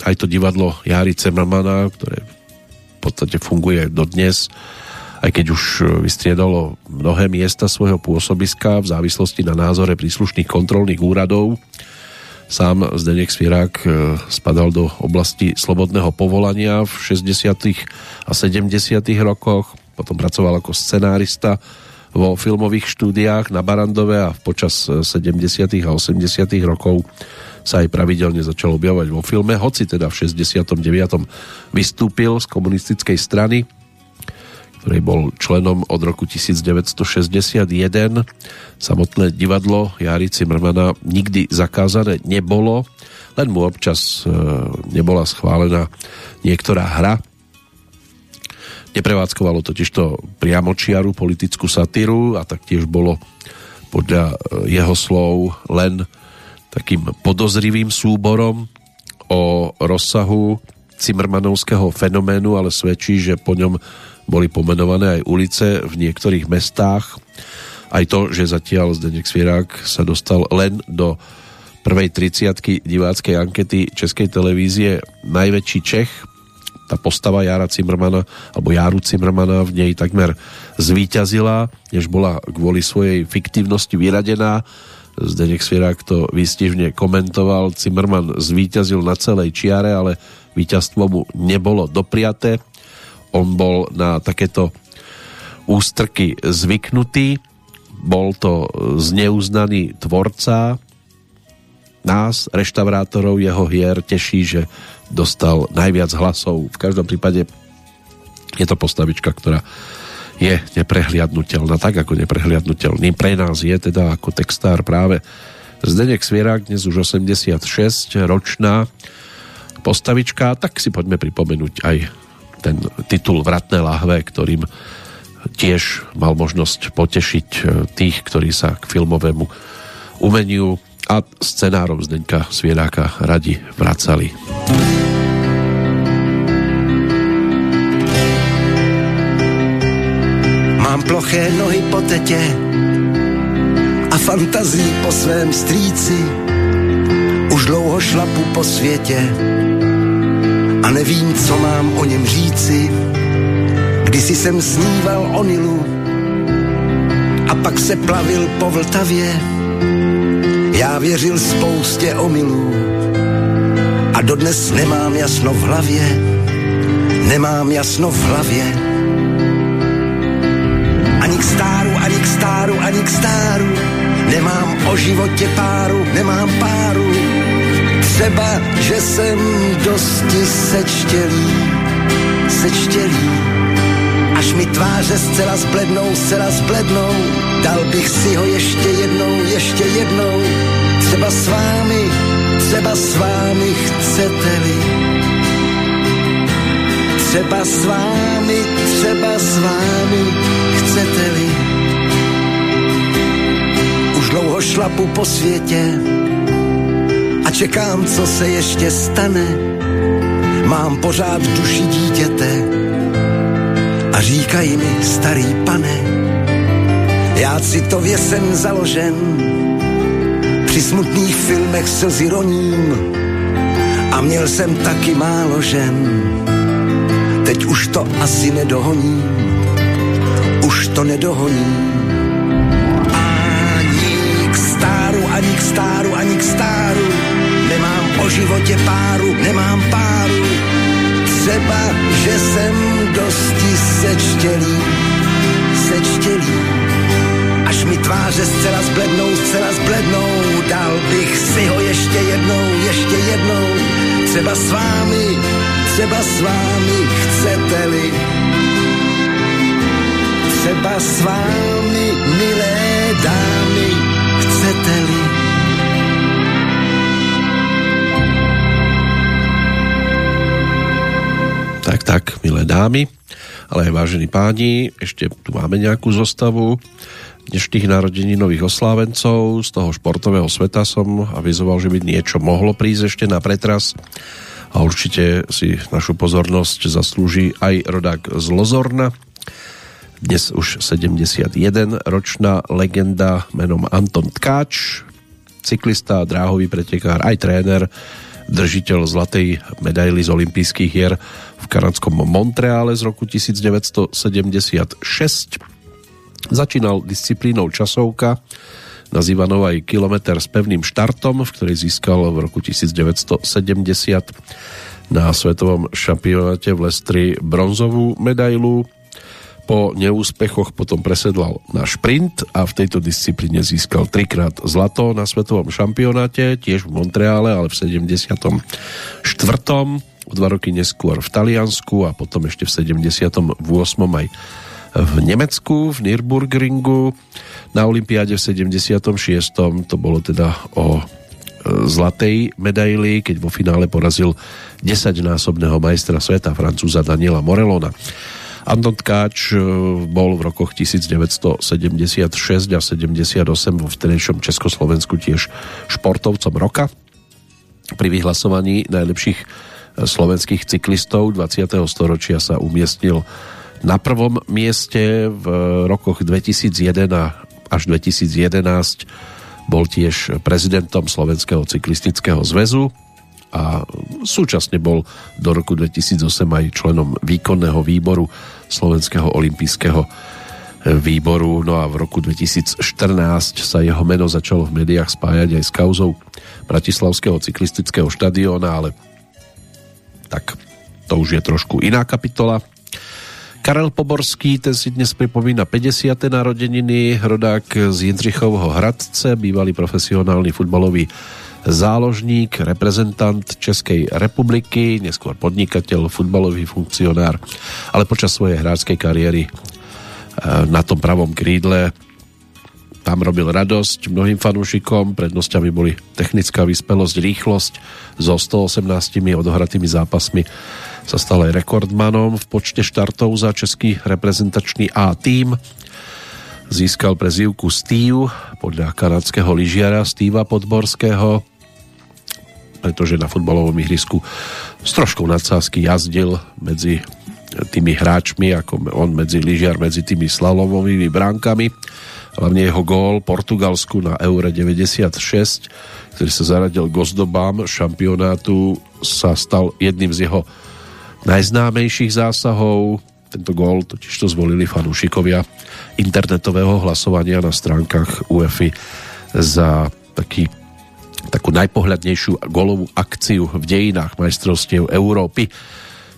aj to divadlo Jari Cemramana, ktoré v podstate funguje dodnes, aj keď už vystriedalo mnohé miesta svojho pôsobiska v závislosti na názore príslušných kontrolných úradov. Sám Zdeněk Svierák e, spadal do oblasti slobodného povolania v 60. a 70. rokoch, potom pracoval ako scenárista vo filmových štúdiách na Barandove a počas 70. a 80. rokov sa aj pravidelne začal objavovať vo filme, hoci teda v 69. vystúpil z komunistickej strany, ktorej bol členom od roku 1961. Samotné divadlo Jari Cimrmana nikdy zakázané nebolo, len mu občas e, nebola schválená niektorá hra. Neprevádzkovalo totiž to priamočiaru politickú satíru a taktiež bolo podľa e, jeho slov len takým podozrivým súborom o rozsahu cimrmanovského fenoménu, ale svedčí, že po ňom boli pomenované aj ulice v niektorých mestách. Aj to, že zatiaľ Zdeněk Svierák sa dostal len do prvej 30 diváckej ankety Českej televízie Najväčší Čech, tá postava Jara Cimrmana alebo Járu Cimrmana v nej takmer zvíťazila, než bola kvôli svojej fiktívnosti vyradená Zdeněk Svierák to výstižne komentoval. Zimmerman zvíťazil na celej čiare, ale víťazstvo mu nebolo dopriaté. On bol na takéto ústrky zvyknutý. Bol to zneuznaný tvorca. Nás, reštaurátorov jeho hier, teší, že dostal najviac hlasov. V každom prípade je to postavička, ktorá je neprehliadnutelná, tak ako neprehliadnutelný pre nás je teda ako textár práve Zdenek Svierák, dnes už 86 ročná postavička, tak si poďme pripomenúť aj ten titul Vratné lahve, ktorým tiež mal možnosť potešiť e, tých, ktorí sa k filmovému umeniu a scenárom Zdenka Svieráka radi vracali. Mám ploché nohy po tetě a fantazí po svém strýci. Už dlouho šlapu po světě a nevím, co mám o něm říci. Kdysi jsem sníval o Nilu a pak se plavil po Vltavě. Já věřil spoustě omylů a dodnes nemám jasno v hlavě. Nemám jasno v hlavě ani k stáru, ani k stáru, ani k stáru. Nemám o životě páru, nemám páru. Třeba, že jsem dosti sečtělý, sečtělý. Až mi tváře zcela zblednou, zcela zblednou, dal bych si ho ještě jednou, ještě jednou. Třeba s vámi, třeba s vámi chcete-li. Třeba s vámi, třeba s vámi chcete-li. Už dlouho šlapu po světě a čekám, co se ještě stane. Mám pořád duši dítěte a říkají mi, starý pane, já citově jsem založen, při smutných filmech slzy roním a měl jsem taky málo žen. Teď už to asi nedohoním už to nedohoní. Ani k stáru, ani k stáru, ani k stáru, nemám o životě páru, nemám páru. Třeba, že jsem dosti sečtělý, sečtělý. Až mi tváře zcela zblednou, zcela zblednou, dal bych si ho ještě jednou, ještě jednou. Třeba s vámi, třeba s vámi chcete-li třeba s vámi, milé dámy, chcete-li. Dámy. ale aj vážení páni, ešte tu máme nejakú zostavu dnešných narodení nových oslávencov. Z toho športového sveta som avizoval, že by niečo mohlo prísť ešte na pretras a určite si našu pozornosť zaslúži aj rodák z Lozorna. Dnes už 71 ročná legenda menom Anton Tkáč, cyklista, dráhový pretekár, aj tréner, držiteľ zlatej medaily z olympijských hier v kanadskom Montreale z roku 1976. Začínal disciplínou časovka, nazývanou aj kilometr s pevným štartom, v ktorej získal v roku 1970 na svetovom šampionáte v Lestri bronzovú medailu po neúspechoch potom presedlal na šprint a v tejto disciplíne získal trikrát zlato na svetovom šampionáte, tiež v Montreále, ale v 74. O dva roky neskôr v Taliansku a potom ešte v 78. aj v Nemecku, v Nürburgringu. Na Olympiáde v 76. to bolo teda o e, zlatej medaili, keď vo finále porazil 10-násobného majstra sveta, francúza Daniela Morelona. Anton Tkáč e, bol v rokoch 1976 a 78 vo vtedejšom Československu tiež športovcom roka. Pri vyhlasovaní najlepších e, slovenských cyklistov 20. storočia sa umiestnil na prvom mieste v rokoch 2001 až 2011 bol tiež prezidentom Slovenského cyklistického zväzu a súčasne bol do roku 2008 aj členom výkonného výboru Slovenského olympijského výboru. No a v roku 2014 sa jeho meno začalo v médiách spájať aj s kauzou Bratislavského cyklistického štadióna, ale tak to už je trošku iná kapitola. Karel Poborský, ten si dnes pripomína 50. narodeniny, rodák z Jindřichovho Hradce, bývalý profesionálny futbalový záložník, reprezentant Českej republiky, neskôr podnikateľ, futbalový funkcionár, ale počas svojej hráčskej kariéry e, na tom pravom krídle. Tam robil radosť mnohým fanúšikom, prednosťami boli technická vyspelosť, rýchlosť, so 118 odohratými zápasmi. Sa stal aj rekordmanom v počte štartov za český reprezentačný A tým. Získal prezývku Steve podľa kanadského lyžiara Steva Podborského, pretože na futbalovom ihrisku s troškou nadsázky jazdil medzi tými hráčmi, ako on medzi lyžiar, medzi tými slalomovými bránkami. Hlavne jeho gól Portugalsku na Eure 96, ktorý sa zaradil k ozdobám šampionátu, sa stal jedným z jeho najznámejších zásahov. Tento gól totiž to zvolili fanúšikovia internetového hlasovania na stránkach UEFI za taký takú najpohľadnejšiu golovú akciu v dejinách majstrovstiev Európy.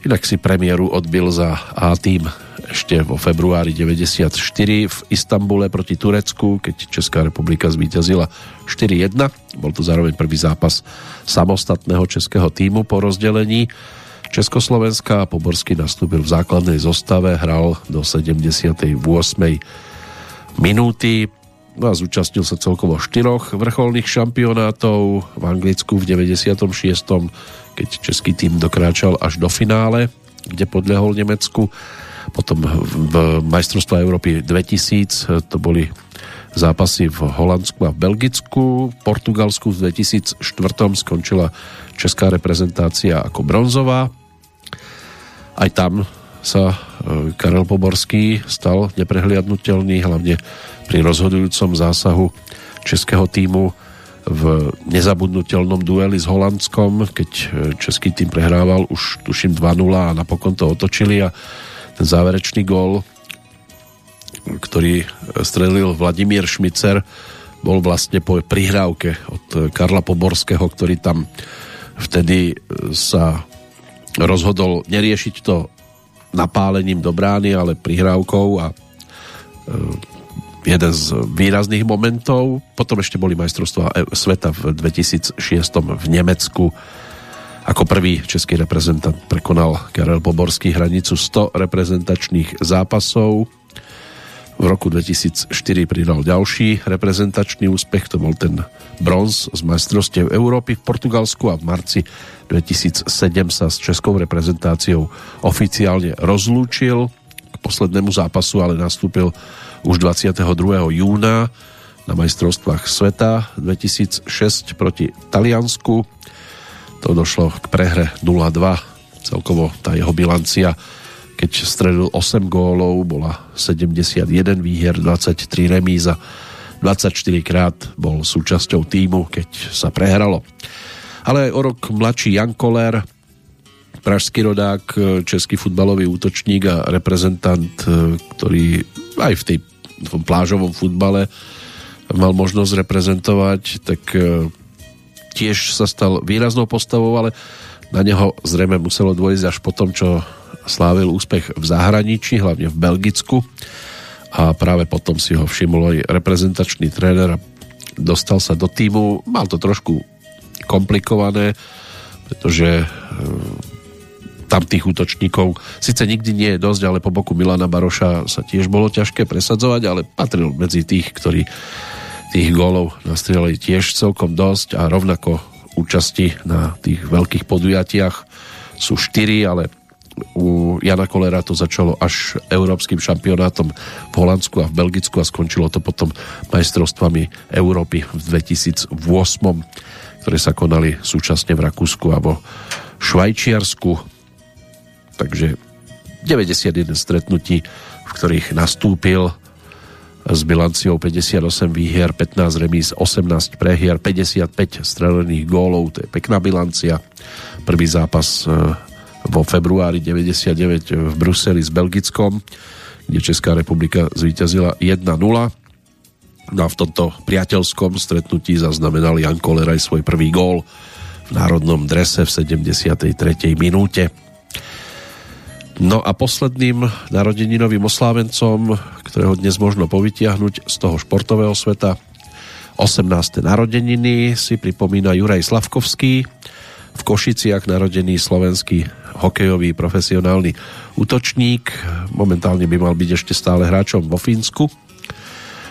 Inak si premiéru odbil za A tým ešte vo februári 94 v Istambule proti Turecku, keď Česká republika zvíťazila 4-1. Bol to zároveň prvý zápas samostatného českého týmu po rozdelení. Československa a Poborsky nastúpil v základnej zostave, hral do 78. minúty No a zúčastnil sa celkovo štyroch vrcholných šampionátov v Anglicku v 96. keď český tým dokráčal až do finále, kde podlehol Nemecku. Potom v majstrovstve Európy 2000 to boli zápasy v Holandsku a v Belgicku. V Portugalsku v 2004 skončila česká reprezentácia ako bronzová. Aj tam sa e, Karel Poborský stal neprehliadnutelný, hlavne pri rozhodujúcom zásahu českého týmu v nezabudnutelnom dueli s Holandskom, keď e, český tým prehrával už tuším 2-0 a napokon to otočili a ten záverečný gól, ktorý strelil Vladimír Šmicer, bol vlastne po prihrávke od Karla Poborského, ktorý tam vtedy sa rozhodol neriešiť to napálením do brány, ale prihrávkou a e, jeden z výrazných momentov. Potom ešte boli majstrovstvá e- sveta v 2006 v Nemecku. Ako prvý český reprezentant prekonal Karel Poborský hranicu 100 reprezentačných zápasov. V roku 2004 pridal ďalší reprezentačný úspech, to bol ten bronz z majstrovstiev Európy v Portugalsku a v marci 2007 sa s českou reprezentáciou oficiálne rozlúčil k poslednému zápasu, ale nastúpil už 22. júna na majstrovstvách sveta 2006 proti Taliansku. To došlo k prehre 0-2. Celkovo tá jeho bilancia, keď stredil 8 gólov, bola 71 výhier, 23 remíz a 24 krát bol súčasťou týmu, keď sa prehralo. Ale aj o rok mladší Jan Koller, pražský rodák, český futbalový útočník a reprezentant, ktorý aj v tej v tom plážovom futbale mal možnosť reprezentovať, tak e, tiež sa stal výraznou postavou, ale na neho zrejme muselo dôjsť až po tom, čo slávil úspech v zahraničí, hlavne v Belgicku a práve potom si ho všimol aj reprezentačný tréner a dostal sa do týmu. Mal to trošku komplikované, pretože e, tam tých útočníkov síce nikdy nie je dosť, ale po boku Milana Baroša sa tiež bolo ťažké presadzovať, ale patril medzi tých, ktorí tých gólov nastrelili tiež celkom dosť a rovnako účasti na tých veľkých podujatiach sú štyri, ale u Jana Kolera to začalo až európskym šampionátom v Holandsku a v Belgicku a skončilo to potom majstrovstvami Európy v 2008, ktoré sa konali súčasne v Rakúsku a vo Švajčiarsku takže 91 stretnutí, v ktorých nastúpil s bilanciou 58 výhier, 15 remíz, 18 prehier, 55 strelených gólov, to je pekná bilancia. Prvý zápas e, vo februári 99 v Bruseli s Belgickom, kde Česká republika zvíťazila 1-0. No a v tomto priateľskom stretnutí zaznamenal Jan Koler aj svoj prvý gól v národnom drese v 73. minúte. No a posledným narodeninovým oslávencom, ktorého dnes možno povytiahnuť z toho športového sveta, 18. narodeniny si pripomína Juraj Slavkovský, v Košiciach narodený slovenský hokejový profesionálny útočník. Momentálne by mal byť ešte stále hráčom vo Fínsku.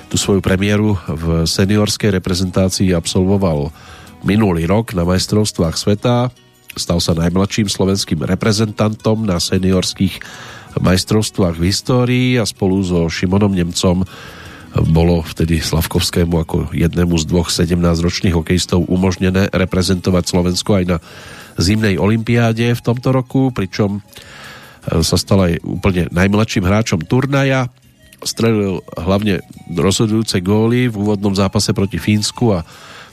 Tu svoju premiéru v seniorskej reprezentácii absolvoval minulý rok na majstrovstvách sveta Stal sa najmladším slovenským reprezentantom na seniorských majstrovstvách v histórii a spolu so Šimonom Nemcom bolo vtedy Slavkovskému ako jednému z dvoch 17-ročných hokejistov umožnené reprezentovať Slovensko aj na zimnej olympiáde v tomto roku, pričom e, sa stal aj úplne najmladším hráčom turnaja. Strelil hlavne rozhodujúce góly v úvodnom zápase proti Fínsku a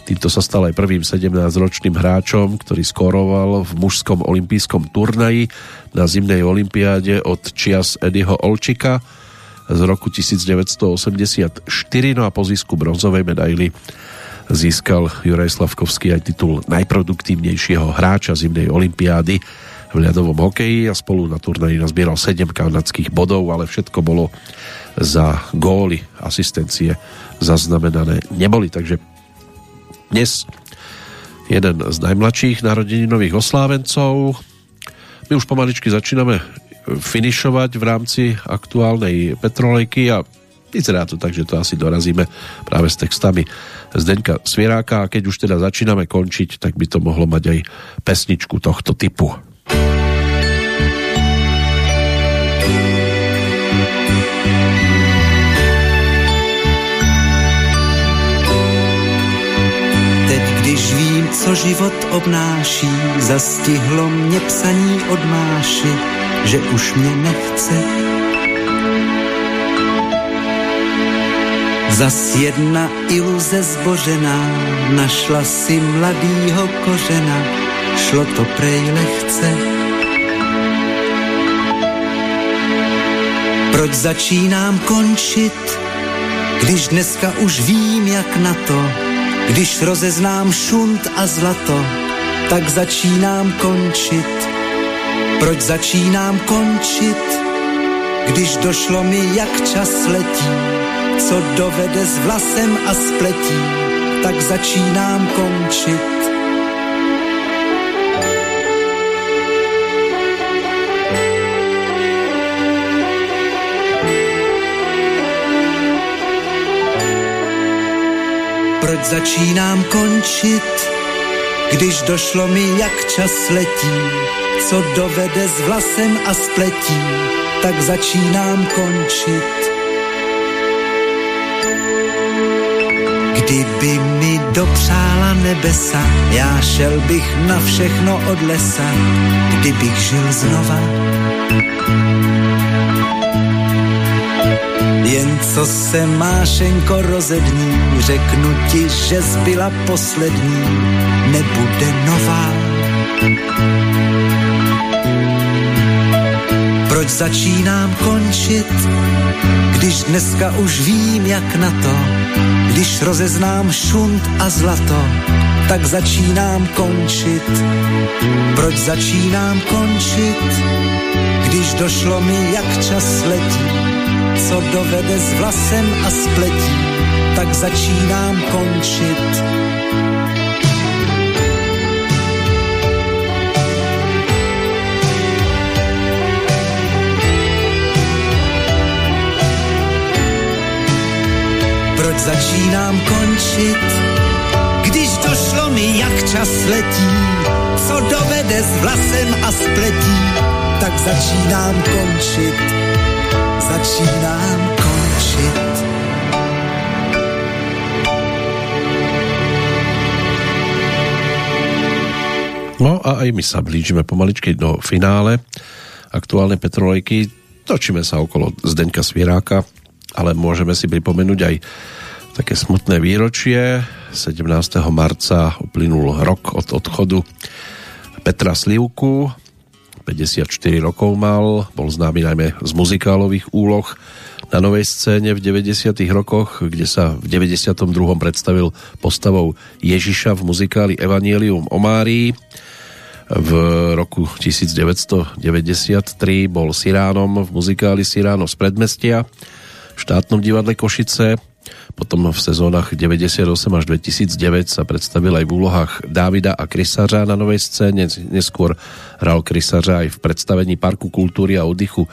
Týmto sa stal aj prvým 17-ročným hráčom, ktorý skoroval v mužskom olympijskom turnaji na zimnej olympiáde od čias Eddieho Olčika z roku 1984, no a po zisku bronzovej medaily získal Juraj Slavkovský aj titul najproduktívnejšieho hráča zimnej olympiády v ľadovom hokeji a spolu na turnaji nazbieral 7 kanadských bodov, ale všetko bolo za góly, asistencie zaznamenané neboli, takže dnes jeden z najmladších narodeninových oslávencov. My už pomaličky začíname finišovať v rámci aktuálnej petrolejky a vyzerá to tak, že to asi dorazíme práve s textami Zdeňka Svieráka a keď už teda začíname končiť, tak by to mohlo mať aj pesničku tohto typu. Když vím, co život obnáší, zastihlo mě psaní od že už mě nechce. Zas jedna iluze zbožená, našla si mladýho kořena, šlo to prej lehce. Proč začínám končit, když dneska už vím, jak na to, když rozeznám šunt a zlato, tak začínám končit. Proč začínám končit, když došlo mi, jak čas letí, co dovede s vlasem a spletí, tak začínám končit. Proč začínám končit, když došlo mi, jak čas letí, co dovede s vlasem a spletí, tak začínám končit. Kdyby mi dopřála nebesa, já šel bych na všechno od lesa, kdybych žil znova. Jen co se Mášenko rozední, řeknu ti, že zbyla poslední, nebude nová. Proč začínám končit, když dneska už vím, jak na to, když rozeznám šunt a zlato, tak začínám končit. Proč začínám končit, když došlo mi, jak čas letí, co dovede s vlasem a spletí, tak začínám končit. Proč začínám končit, když došlo mi, jak čas letí, co dovede s vlasem a spletí, tak začínám končit, začínám končit. No a aj my sa blížime pomaličky do finále aktuálnej Petrolejky. Točíme sa okolo Zdeňka Svieráka, ale môžeme si pripomenúť aj také smutné výročie. 17. marca uplynul rok od odchodu Petra Slivku. 54 rokov mal, bol známy najmä z muzikálových úloh na novej scéne v 90. rokoch, kde sa v 92. predstavil postavou Ježiša v muzikáli Evangelium o Márii. V roku 1993 bol Siránom v muzikáli Siráno z predmestia v štátnom divadle Košice. Potom v sezónach 98 až 2009 sa predstavil aj v úlohách Dávida a Krysařa na novej scéne. Neskôr hral Krysařa aj v predstavení Parku kultúry a oddychu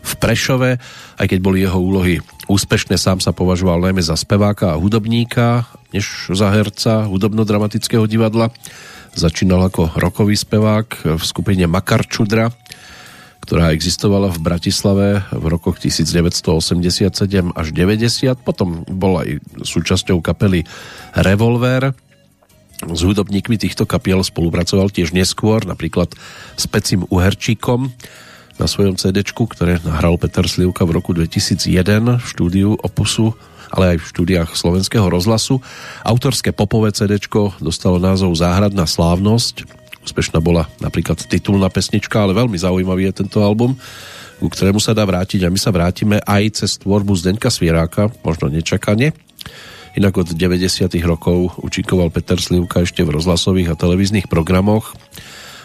v Prešove, aj keď boli jeho úlohy úspešné, sám sa považoval najmä za speváka a hudobníka, než za herca hudobno-dramatického divadla. Začínal ako rokový spevák v skupine Makarčudra, ktorá existovala v Bratislave v rokoch 1987 až 90. Potom bol aj súčasťou kapely Revolver. S hudobníkmi týchto kapiel spolupracoval tiež neskôr, napríklad s Pecim Uherčíkom na svojom CD, ktoré nahral Peter Slivka v roku 2001 v štúdiu Opusu ale aj v štúdiách slovenského rozhlasu. Autorské popové CD dostalo názov Záhradná slávnosť. Úspešná bola napríklad titulná pesnička, ale veľmi zaujímavý je tento album, ku ktorému sa dá vrátiť a my sa vrátime aj cez tvorbu Zdenka Svieráka, možno nečakane. Inak od 90. rokov učinkoval Peter Slivka ešte v rozhlasových a televíznych programoch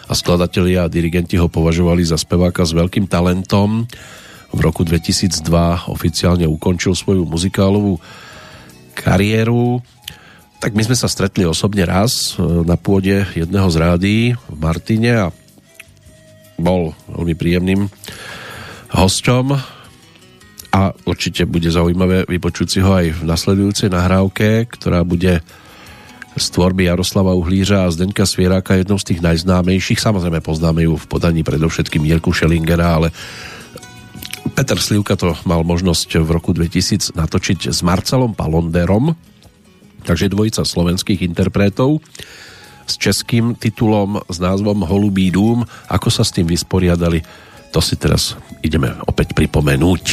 a skladatelia a dirigenti ho považovali za speváka s veľkým talentom v roku 2002 oficiálne ukončil svoju muzikálovú kariéru. Tak my sme sa stretli osobne raz e, na pôde jedného z rádií v Martine a bol veľmi príjemným hosťom a určite bude zaujímavé vypočuť si ho aj v nasledujúcej nahrávke, ktorá bude z tvorby Jaroslava Uhlířa a Zdeňka Svieráka jednou z tých najznámejších. Samozrejme poznáme ju v podaní predovšetkým Jirku Schellingera, ale Peter Slivka to mal možnosť v roku 2000 natočiť s Marcelom Palonderom, takže dvojica slovenských interpretov s českým titulom s názvom Holubý dům. Ako sa s tým vysporiadali, to si teraz ideme opäť pripomenúť.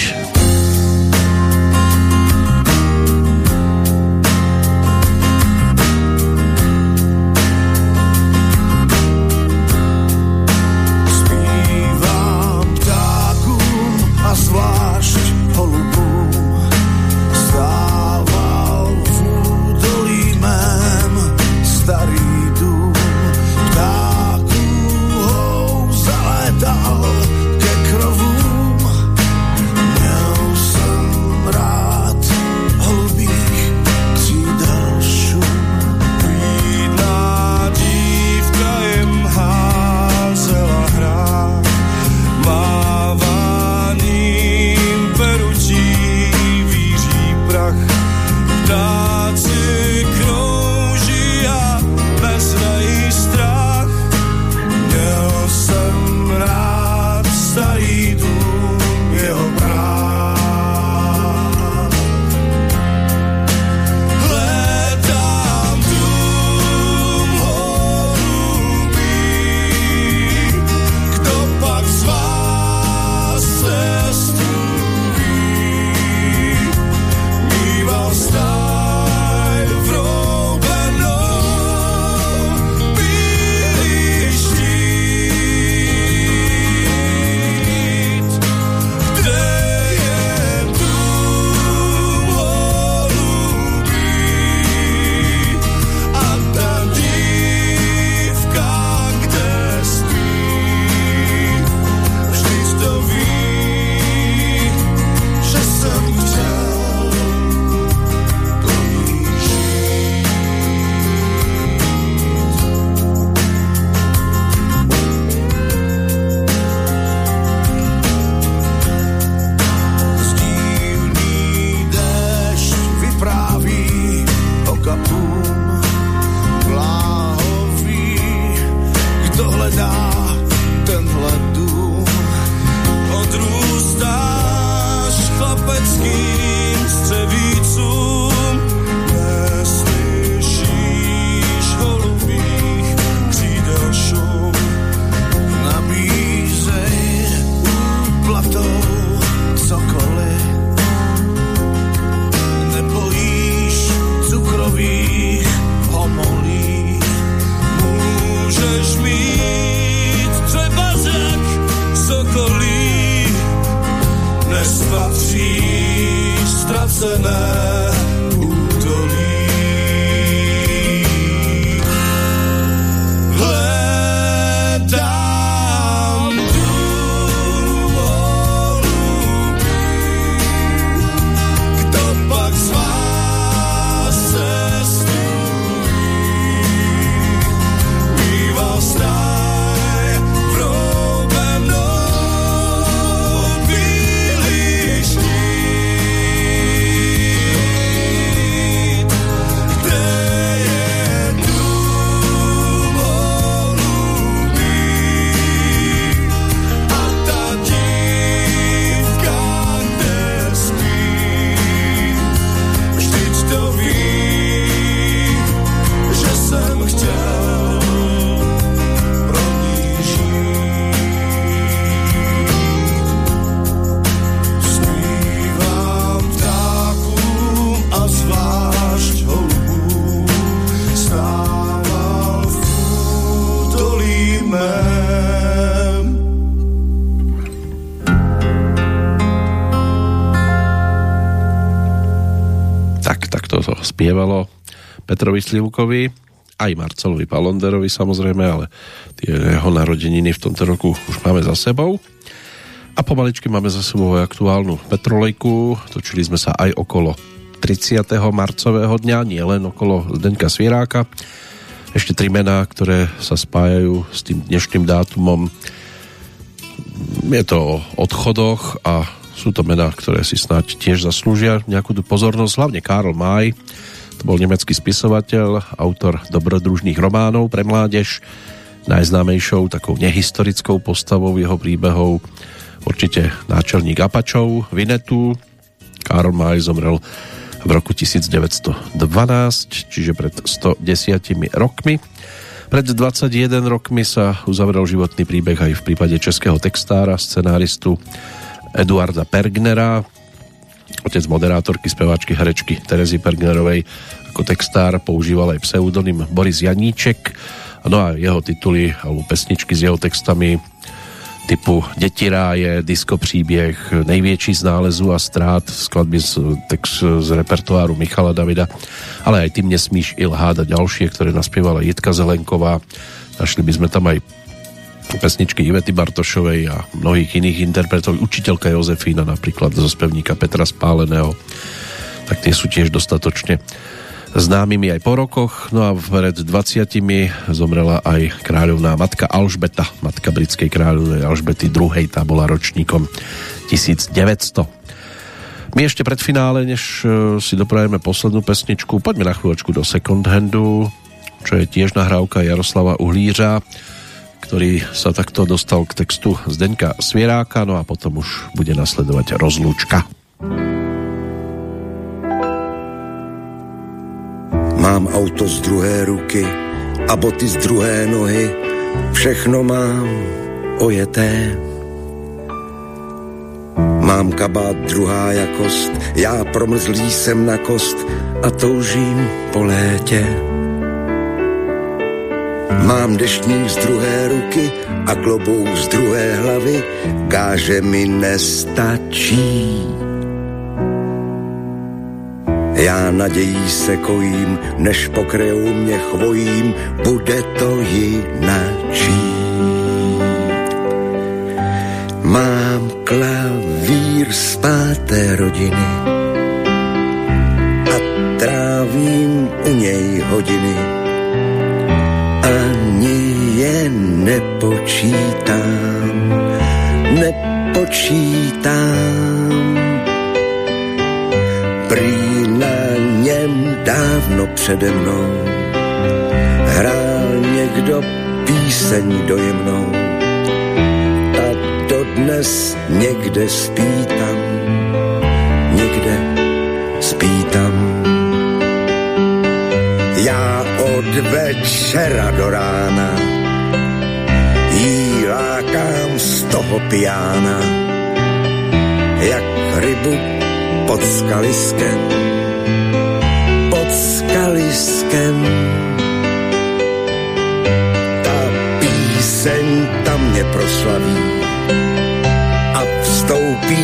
Petrovi Slivkovi, aj Marcelovi Palonderovi samozrejme, ale tie jeho narodeniny v tomto roku už máme za sebou. A pomaličky máme za sebou aj aktuálnu Petrolejku. Točili sme sa aj okolo 30. marcového dňa, nie okolo Zdeňka Svieráka. Ešte tri mená, ktoré sa spájajú s tým dnešným dátumom. Je to o odchodoch a sú to mená, ktoré si snáď tiež zaslúžia nejakú tú pozornosť. Hlavne Karl to bol nemecký spisovateľ, autor dobrodružných románov pre mládež, najznámejšou takou nehistorickou postavou jeho príbehov určite náčelník Apačov, Vinetu. Karl May zomrel v roku 1912, čiže pred 110 rokmi. Pred 21 rokmi sa uzavrel životný príbeh aj v prípade českého textára, scenáristu Eduarda Pergnera, otec moderátorky, speváčky, herečky Terezy Pergnerovej. Ako textár používal aj pseudonym Boris Janíček, no a jeho tituly alebo pesničky s jeho textami typu Deti ráje, Disko příběh, Největší z nálezu a strát, skladby z, text z repertoáru Michala Davida, ale aj Ty nesmíš i lhát a ďalšie, ktoré naspievala Jitka Zelenková. Našli by sme tam aj pesničky Ivety Bartošovej a mnohých iných interpretov. Učiteľka Jozefína napríklad zo spevníka Petra Spáleného. Tak tie sú tiež dostatočne známymi aj po rokoch. No a pred 20 zomrela aj kráľovná matka Alžbeta, matka britskej kráľovnej Alžbety II. Tá bola ročníkom 1900. My ešte pred finále, než e, si doprajeme poslednú pesničku, poďme na chvíľočku do second handu, čo je tiež nahrávka Jaroslava Uhlířa, ktorý sa takto dostal k textu Zdeňka Svieráka, no a potom už bude nasledovať rozlúčka. Mám auto z druhé ruky a boty z druhé nohy. Všechno mám ojeté. Mám kabát druhá jakost, já promrzlý jsem na kost a toužím po létě. Mám deštník z druhé ruky a klobouk z druhé hlavy, gáže mi nestačí. Já nadějí se kojím, než pokryjou mě chvojím, bude to jinačí. Mám klavír z páté rodiny a trávím u něj hodiny. Ani je nepočítám, nepočítám. Prý na něm dávno přede mnou hrál někdo píseň dojemnou a dodnes někde spí tam, někde spí večera do rána jí lákám z toho pijána, jak rybu pod skaliskem, pod skaliskem. Ta píseň tam mě proslaví a vstoupí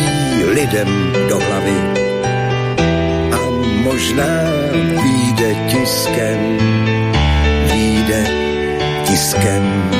lidem do hlavy. možná výjde tiskem, tiskem.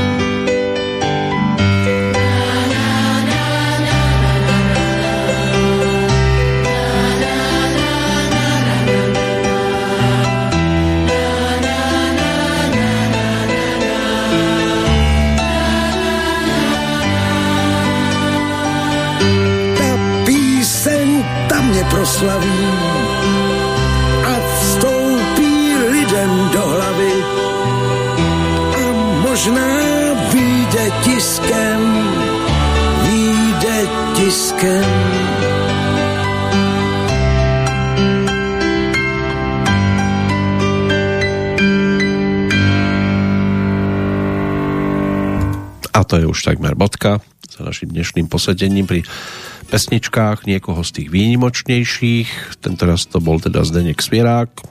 Proslaví tiskem. A to je už takmer bodka za našim dnešným posedením pri pesničkách niekoho z tých výnimočnejších. Tentoraz to bol teda Zdenek Svierák.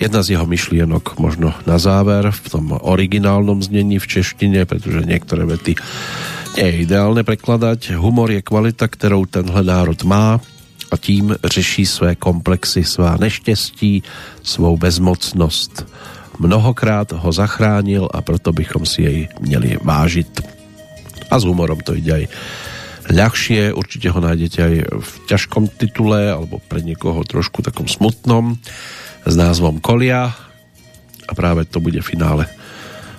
Jedna z jeho myšlienok možno na záver v tom originálnom znení v češtine, pretože niektoré vety nie je ideálne prekladať. Humor je kvalita, ktorou tenhle národ má a tím řeší své komplexy, svá neštěstí, svou bezmocnost. Mnohokrát ho zachránil a proto bychom si jej měli vážit. A s humorom to ide aj ľahšie, určite ho nájdete aj v ťažkom titule alebo pre niekoho trošku takom smutnom s názvom Kolia a práve to bude finále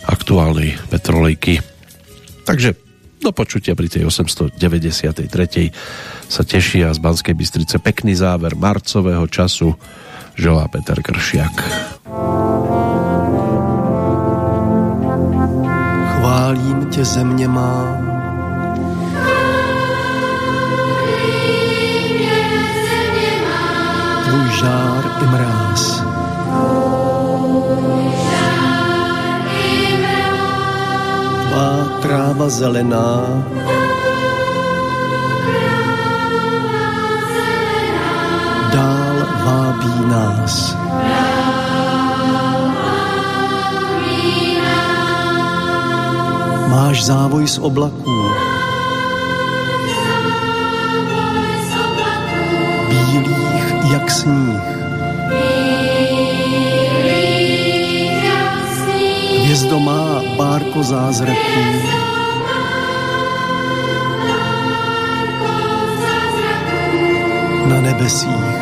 aktuálnej Petrolejky. Takže do počutia pri tej 893. sa teší a z Banskej Bystrice pekný záver marcového času želá Peter Kršiak. Chválím tě země má. Tvůj žár i mráz. Tvá tráva zelená. Dál vábí nás. Máš závoj z oblaků. Bílých jak sníh. Hvězdo má bárko zázraků. Na nebesích.